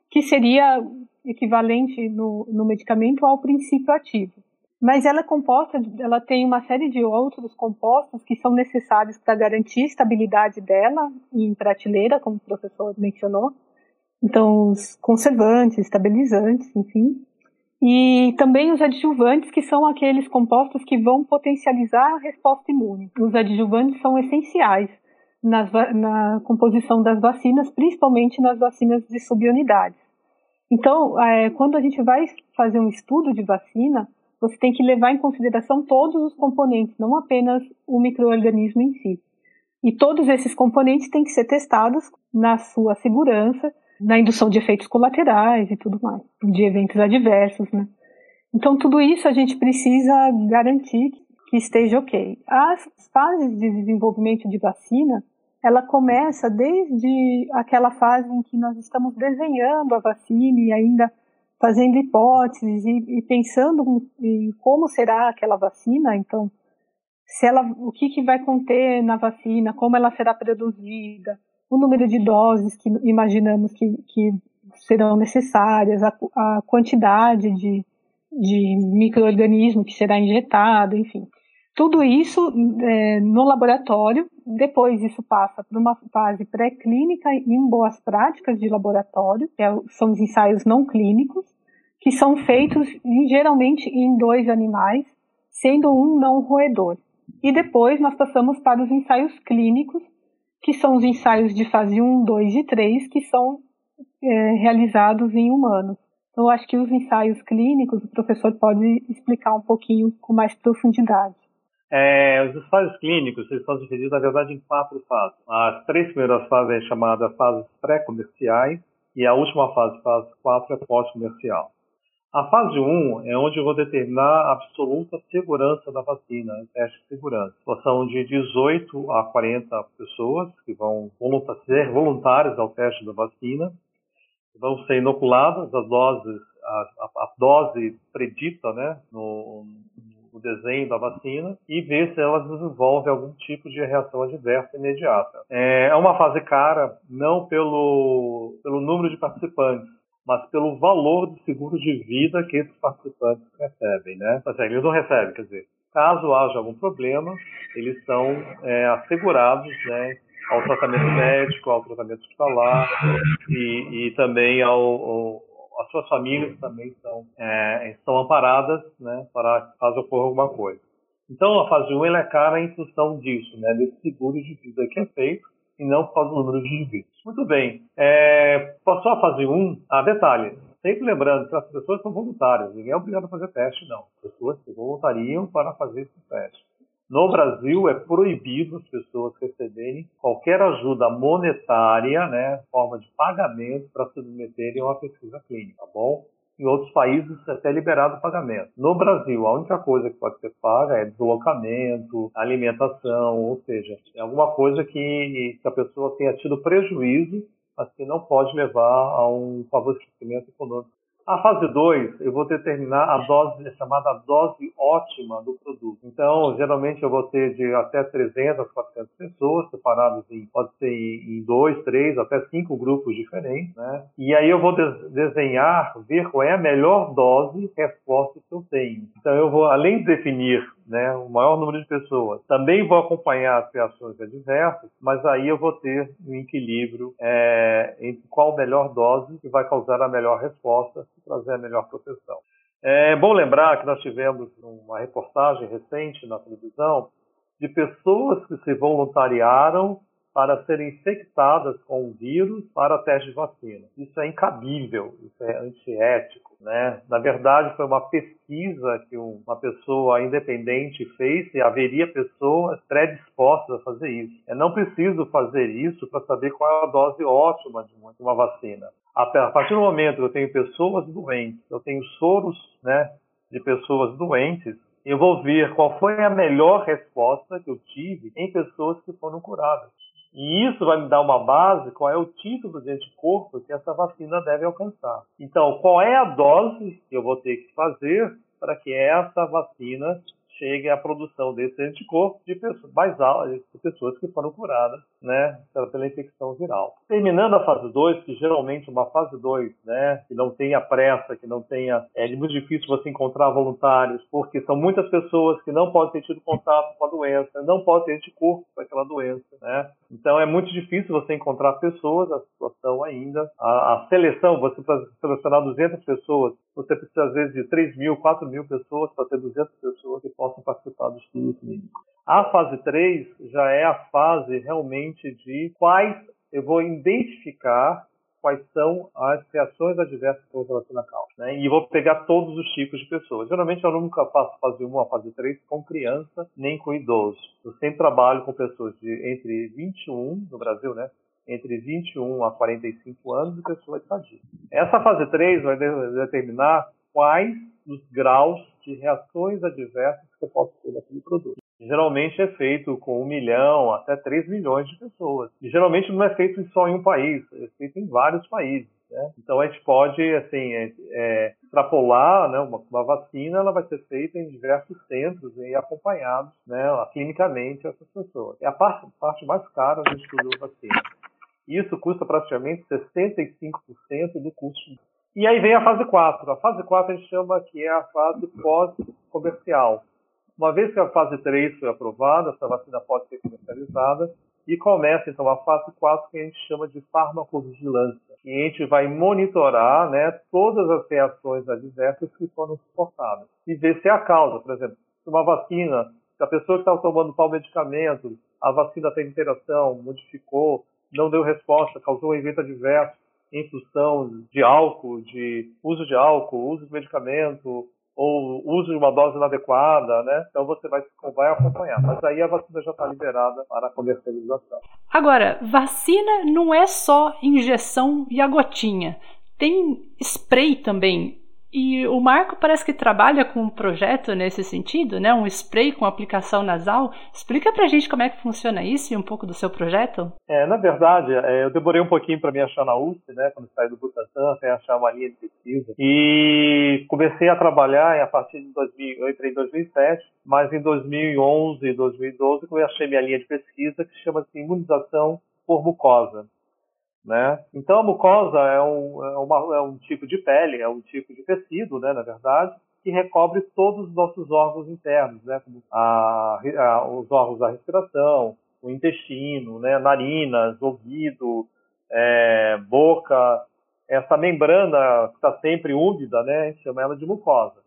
que seria equivalente no, no medicamento ao princípio ativo mas ela é composta, ela tem uma série de outros compostos que são necessários para garantir a estabilidade dela em prateleira, como o professor mencionou. Então, os conservantes, estabilizantes, enfim. E também os adjuvantes, que são aqueles compostos que vão potencializar a resposta imune. Os adjuvantes são essenciais na composição das vacinas, principalmente nas vacinas de subunidades. Então, é, quando a gente vai fazer um estudo de vacina, você tem que levar em consideração todos os componentes, não apenas o microorganismo em si. E todos esses componentes têm que ser testados na sua segurança, na indução de efeitos colaterais e tudo mais, de eventos adversos, né? Então, tudo isso a gente precisa garantir que esteja ok. As fases de desenvolvimento de vacina, ela começa desde aquela fase em que nós estamos desenhando a vacina e ainda fazendo hipóteses e, e pensando em como será aquela vacina. Então, se ela, o que, que vai conter na vacina, como ela será produzida, o número de doses que imaginamos que, que serão necessárias, a, a quantidade de, de microorganismo que será injetado, enfim. Tudo isso é, no laboratório, depois isso passa para uma fase pré-clínica em boas práticas de laboratório, que é, são os ensaios não clínicos, que são feitos geralmente em dois animais, sendo um não roedor. E depois nós passamos para os ensaios clínicos, que são os ensaios de fase 1, 2 e 3, que são é, realizados em humanos. Então, eu acho que os ensaios clínicos, o professor pode explicar um pouquinho com mais profundidade. É, os ensaios clínicos eles são divididos, na verdade, em quatro fases. As três primeiras fases é chamada fases pré-comerciais e a última fase, fase 4, é pós-comercial. A fase 1 é onde eu vou determinar a absoluta segurança da vacina, teste de segurança. São de 18 a 40 pessoas que vão ser voluntárias ao teste da vacina, vão ser inoculadas as doses, a, a, a dose predita né, no, no, desenho da vacina e ver se elas desenvolvem algum tipo de reação adversa imediata. É, é uma fase cara, não pelo, pelo número de participantes, mas pelo valor do seguro de vida que esses participantes recebem, né? Ou seja, eles não recebem, quer dizer, caso haja algum problema, eles são é, assegurados, né? Ao tratamento médico, ao tratamento hospitalar e, e também ao, ao, as suas famílias também são, é, estão amparadas, né? Para caso ocorra alguma coisa. Então, a fase 1 ela é cara em função disso, né? Desse seguro de vida que é feito e não por causa do número de indivíduos. Muito bem. É, passou a fase 1, a detalhe. Sempre lembrando que as pessoas são voluntárias, ninguém é obrigado a fazer teste, não. As pessoas se voluntariam para fazer esse teste. No Brasil, é proibido as pessoas receberem qualquer ajuda monetária, né, forma de pagamento, para submeterem a uma pesquisa clínica, tá bom? Em outros países é até liberado o pagamento. No Brasil, a única coisa que pode ser paga é deslocamento, alimentação, ou seja, é alguma coisa que, que a pessoa tenha tido prejuízo, mas que não pode levar a um favorecimento econômico a fase 2, eu vou determinar a dose, chamada dose ótima do produto. Então, geralmente eu vou ter de até 300, 400 pessoas separadas em, pode ser em, dois, três, até cinco grupos diferentes, né? E aí eu vou de desenhar, ver qual é a melhor dose resposta que eu tenho. Então, eu vou, além de definir né, o maior número de pessoas. Também vou acompanhar as reações adversas, mas aí eu vou ter um equilíbrio é, entre qual melhor dose que vai causar a melhor resposta e trazer a melhor proteção. É bom lembrar que nós tivemos uma reportagem recente na televisão de pessoas que se voluntariaram para serem infectadas com o vírus para teste de vacina. Isso é incabível, isso é antiético. Né? Na verdade, foi uma pesquisa que uma pessoa independente fez e haveria pessoas predispostas a fazer isso. É não preciso fazer isso para saber qual é a dose ótima de uma vacina. A partir do momento que eu tenho pessoas doentes, eu tenho soros né, de pessoas doentes, eu vou ver qual foi a melhor resposta que eu tive em pessoas que foram curadas. E isso vai me dar uma base, qual é o título de anticorpo que essa vacina deve alcançar. Então, qual é a dose que eu vou ter que fazer para que essa vacina chegue à produção desse anticorpo de pessoas mais altas, de pessoas que foram curadas, né, pela infecção viral. Terminando a fase 2, que geralmente uma fase 2, né, que não tenha pressa, que não tenha, é muito difícil você encontrar voluntários, porque são muitas pessoas que não podem ter tido contato com a doença, não podem ter anticorpo para aquela doença, né? Então é muito difícil você encontrar pessoas, a situação ainda, a, a seleção, você para selecionar 200 pessoas, você precisa às vezes de 3 mil, 4 mil pessoas para ter 200 pessoas que possam participar do estudo clínico. A fase 3 já é a fase realmente de quais eu vou identificar quais são as reações adversas que a vacina causa. Né? E vou pegar todos os tipos de pessoas. Geralmente eu nunca faço fase 1 a fase 3 com criança nem com idoso. Eu sempre trabalho com pessoas de entre 21, no Brasil, né? Entre 21 a 45 anos e pessoas de Essa fase 3 vai determinar quais os graus de reações adversas que eu posso ter naquele produto. Geralmente é feito com um milhão até três milhões de pessoas. E geralmente não é feito só em um país, é feito em vários países. Né? Então a gente pode assim é, é, extrapolar, né, uma, uma, vacina ela vai ser feita em diversos centros e acompanhados, né, clinicamente essas pessoas. É a parte, parte mais cara do estudo da vacina. Isso custa praticamente 65% do custo. E aí vem a fase 4. A fase 4 a gente chama que é a fase pós-comercial. Uma vez que a fase 3 foi aprovada, essa vacina pode ser comercializada e começa então a fase 4 que a gente chama de farmacovigilância. E a gente vai monitorar né, todas as reações adversas que foram suportadas e ver se é a causa. Por exemplo, se uma vacina, se a pessoa que estava tomando tal medicamento, a vacina tem interação, modificou, não deu resposta, causou um evento adverso em função de álcool, de uso de álcool, uso de medicamento, ou uso de uma dose inadequada, né? Então você vai, vai acompanhar. Mas aí a vacina já está liberada para a comercialização. Agora, vacina não é só injeção e a gotinha. Tem spray também. E o Marco parece que trabalha com um projeto nesse sentido, né? Um spray com aplicação nasal. Explica pra gente como é que funciona isso e um pouco do seu projeto. É, na verdade, é, eu demorei um pouquinho para me achar na USP, né? Quando saí do Butantan, até achar uma linha de pesquisa. E comecei a trabalhar a partir de 2000, eu entrei em 2007, mas em 2011 e 2012 eu achei minha linha de pesquisa que chama-se imunização por mucosa. Né? Então a mucosa é um, é, uma, é um tipo de pele, é um tipo de tecido, né, na verdade, que recobre todos os nossos órgãos internos, né, como a, a, os órgãos da respiração, o intestino, né, narinas, ouvido, é, boca, essa membrana que está sempre úmida, né, a gente chama ela de mucosa.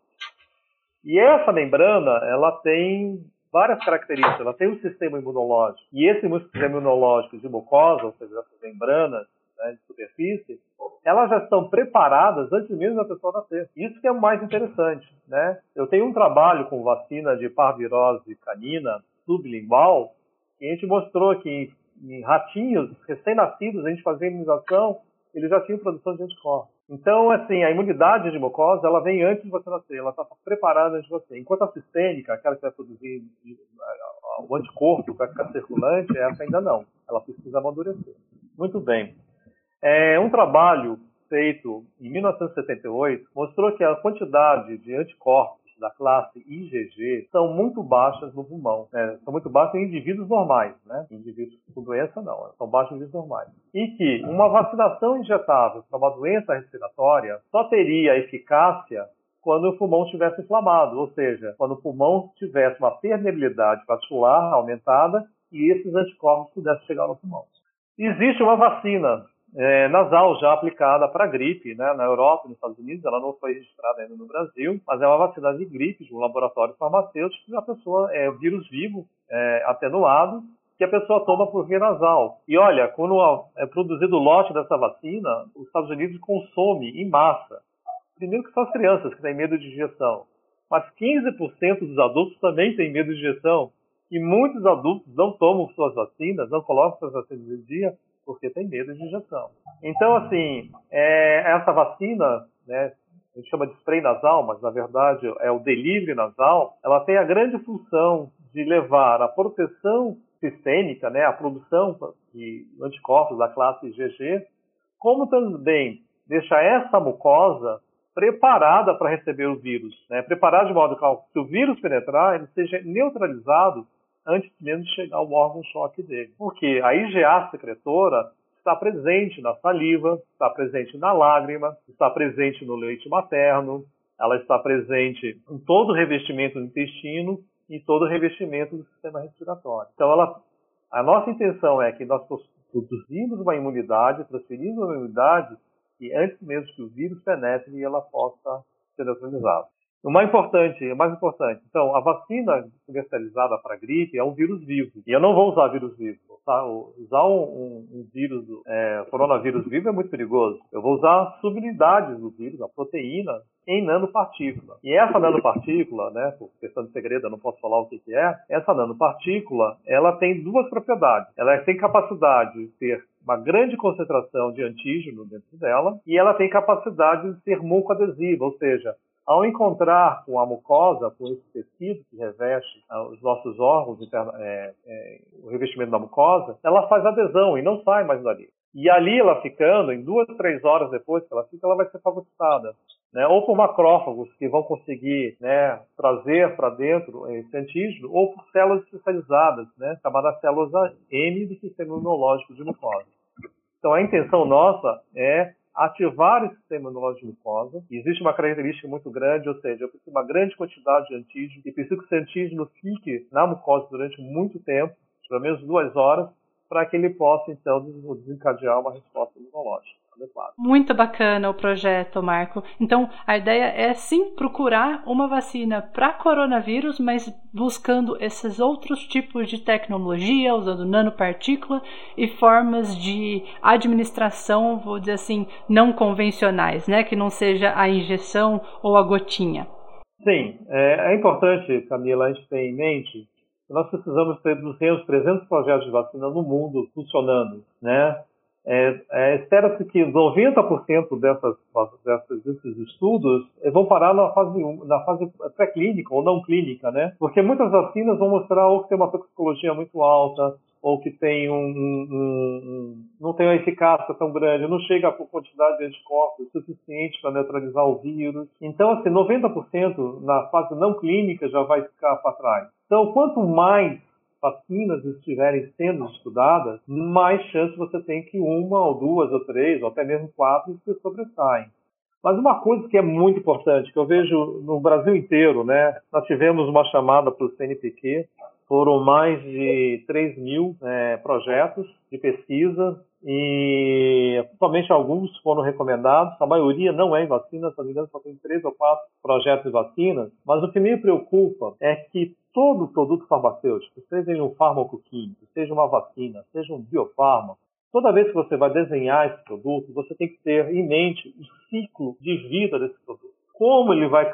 E essa membrana, ela tem várias características. Ela tem um sistema imunológico. E esse sistema imunológico de mucosa, ou seja, essas membranas né, de superfície, elas já estão preparadas antes mesmo da pessoa nascer. Isso que é o mais interessante. Né? Eu tenho um trabalho com vacina de parvirose canina sublingual e a gente mostrou que em, em ratinhos recém-nascidos, a gente fazia imunização, eles já tinham produção de anticorpos. Então, assim, a imunidade de mucosa, ela vem antes de você nascer, ela está preparada antes de você. Enquanto a sistêmica, aquela que vai produzir o anticorpo para ficar circulante, essa ainda não. Ela precisa amadurecer. Muito bem. É, um trabalho feito em 1978 mostrou que a quantidade de anticorpos da classe IgG são muito baixas no pulmão. Né? São muito baixas em indivíduos normais, né? Indivíduos com doença não, são baixas em indivíduos normais. E que uma vacinação injetável para uma doença respiratória só teria eficácia quando o pulmão estivesse inflamado, ou seja, quando o pulmão tivesse uma permeabilidade vascular aumentada e esses anticorpos pudessem chegar no pulmão. Existe uma vacina é, nasal já aplicada para gripe, né, na Europa e nos Estados Unidos. Ela não foi registrada ainda no Brasil, mas é uma vacina de gripe de um laboratório farmacêutico que a pessoa é vírus vivo é, atenuado que a pessoa toma por via nasal. E olha, quando é produzido o lote dessa vacina, os Estados Unidos consome em massa. Primeiro que são as crianças que têm medo de injeção, mas 15% dos adultos também têm medo de injeção. E muitos adultos não tomam suas vacinas, não colocam suas vacinas em dia, porque tem medo de injeção. Então, assim, é, essa vacina, né, a gente chama de spray nasal, mas na verdade é o delivery nasal, ela tem a grande função de levar a proteção sistêmica, né, a produção de anticorpos da classe IgG, como também deixar essa mucosa preparada para receber o vírus, né, preparada de modo que se o vírus penetrar, ele seja neutralizado antes mesmo de chegar ao órgão-choque dele. Porque a IgA secretora está presente na saliva, está presente na lágrima, está presente no leite materno, ela está presente em todo o revestimento do intestino e todo o revestimento do sistema respiratório. Então, ela, a nossa intenção é que nós produzimos uma imunidade, transferimos uma imunidade e antes mesmo que o vírus penetre, ela possa ser neutralizada. O mais importante, o mais importante, então, a vacina comercializada para gripe é um vírus vivo. E eu não vou usar vírus vivo. Tá? Usar um, um, um vírus, é, coronavírus vivo é muito perigoso. Eu vou usar subunidades do vírus, a proteína, em nanopartícula. E essa nanopartícula, né, por questão de segredo, eu não posso falar o que, que é, essa nanopartícula, ela tem duas propriedades. Ela tem capacidade de ter uma grande concentração de antígeno dentro dela e ela tem capacidade de ser mucoadesiva, ou seja, ao encontrar com a mucosa, com esse tecido que reveste ah, os nossos órgãos, é, é, o revestimento da mucosa, ela faz adesão e não sai mais dali. E ali ela ficando, em duas, três horas depois que ela fica, ela vai ser fagocitada. Né? Ou por macrófagos que vão conseguir né, trazer para dentro esse antígeno, ou por células especializadas, né, chamadas células M do sistema imunológico de mucosa. Então a intenção nossa é ativar esse sistema imunológico de mucosa. Existe uma característica muito grande, ou seja, eu preciso de uma grande quantidade de antígeno e preciso que esse antígeno fique na mucosa durante muito tempo, pelo menos duas horas, para que ele possa, então, desencadear uma resposta imunológica. Adequada. Muito bacana o projeto, Marco. Então, a ideia é sim procurar uma vacina para coronavírus, mas buscando esses outros tipos de tecnologia, usando nanopartícula e formas de administração, vou dizer assim, não convencionais, né? Que não seja a injeção ou a gotinha. Sim, é, é importante, Camila, a gente ter em mente nós precisamos ter 200, 300 projetos de vacina no mundo funcionando, né? É, é, Espera-se que 90% dessas, dessas, desses estudos vão parar na fase, na fase pré-clínica ou não clínica, né? Porque muitas vacinas vão mostrar ou que tem uma toxicologia muito alta, ou que tem um, um, um, não tem uma eficácia tão grande, não chega a quantidade de anticorpos suficiente para neutralizar o vírus. Então, assim, 90% na fase não clínica já vai ficar para trás. Então, quanto mais vacinas estiverem sendo estudadas, mais chance você tem que uma ou duas ou três ou até mesmo quatro se sobressaem. Mas uma coisa que é muito importante, que eu vejo no Brasil inteiro, né? Nós tivemos uma chamada para o CNPq foram mais de 3 mil é, projetos de pesquisa e somente alguns foram recomendados. A maioria não é em vacina, se não me engano, só tem três ou quatro projetos de vacinas. Mas o que me preocupa é que todo produto farmacêutico, seja um fármaco químico, seja uma vacina, seja um biofármaco, toda vez que você vai desenhar esse produto, você tem que ter em mente o ciclo de vida desse produto como ele vai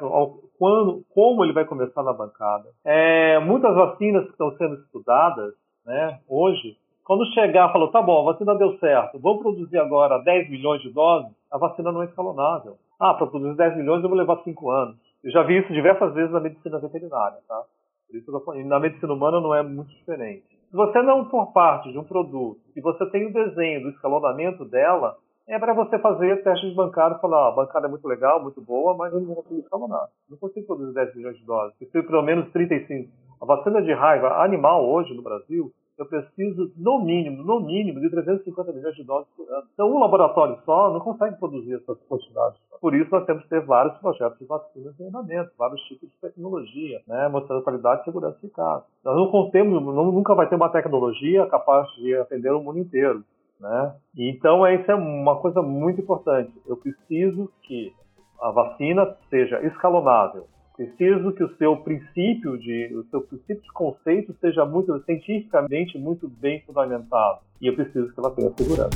quando, como ele vai começar na bancada. É, muitas vacinas que estão sendo estudadas, né, hoje, quando chegar, falou, tá bom, a vacina deu certo, vamos produzir agora 10 milhões de doses, a vacina não é escalonável. Ah, para produzir 10 milhões eu vou levar 5 anos. Eu já vi isso diversas vezes na medicina veterinária, tá? Por isso na medicina humana não é muito diferente. Se você não for parte de um produto e você tem o desenho do escalonamento dela, é para você fazer testes de bancário e falar, ah, a bancada é muito legal, muito boa, mas eu não vou conseguir escalonar. Não consigo produzir 10 milhões de doses. Preciso pelo menos 35. A vacina de raiva animal hoje no Brasil, eu preciso, no mínimo, no mínimo, de 350 milhões de doses por ano. Então, um laboratório só não consegue produzir essas quantidades. Por isso, nós temos que ter vários projetos de vacinas em andamento, vários tipos de tecnologia, né, mostrando qualidade, segurança e eficácia. Nós não temos, nunca vai ter uma tecnologia capaz de atender o mundo inteiro. Né? Então, isso é uma coisa muito importante. Eu preciso que a vacina seja escalonável. Preciso que o seu princípio de, o seu princípio de conceito seja muito cientificamente muito bem fundamentado. E eu preciso que ela tenha segurança.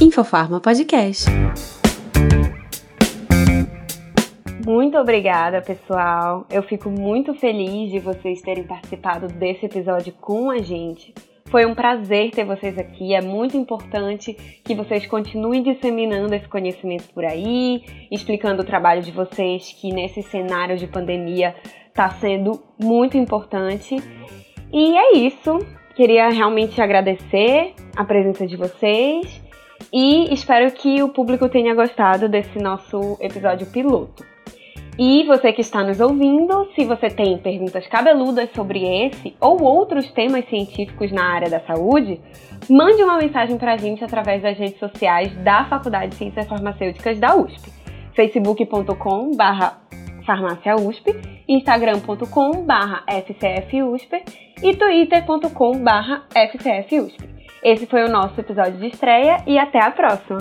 Infofarma Podcast. Muito obrigada, pessoal. Eu fico muito feliz de vocês terem participado desse episódio com a gente. Foi um prazer ter vocês aqui. É muito importante que vocês continuem disseminando esse conhecimento por aí, explicando o trabalho de vocês, que nesse cenário de pandemia está sendo muito importante. E é isso. Queria realmente agradecer a presença de vocês e espero que o público tenha gostado desse nosso episódio piloto. E você que está nos ouvindo, se você tem perguntas cabeludas sobre esse ou outros temas científicos na área da saúde, mande uma mensagem para a gente através das redes sociais da Faculdade de Ciências Farmacêuticas da USP, facebook.com farmáciausp, instagram.com fcfusp e twitter.com fcfusp. Esse foi o nosso episódio de estreia e até a próxima!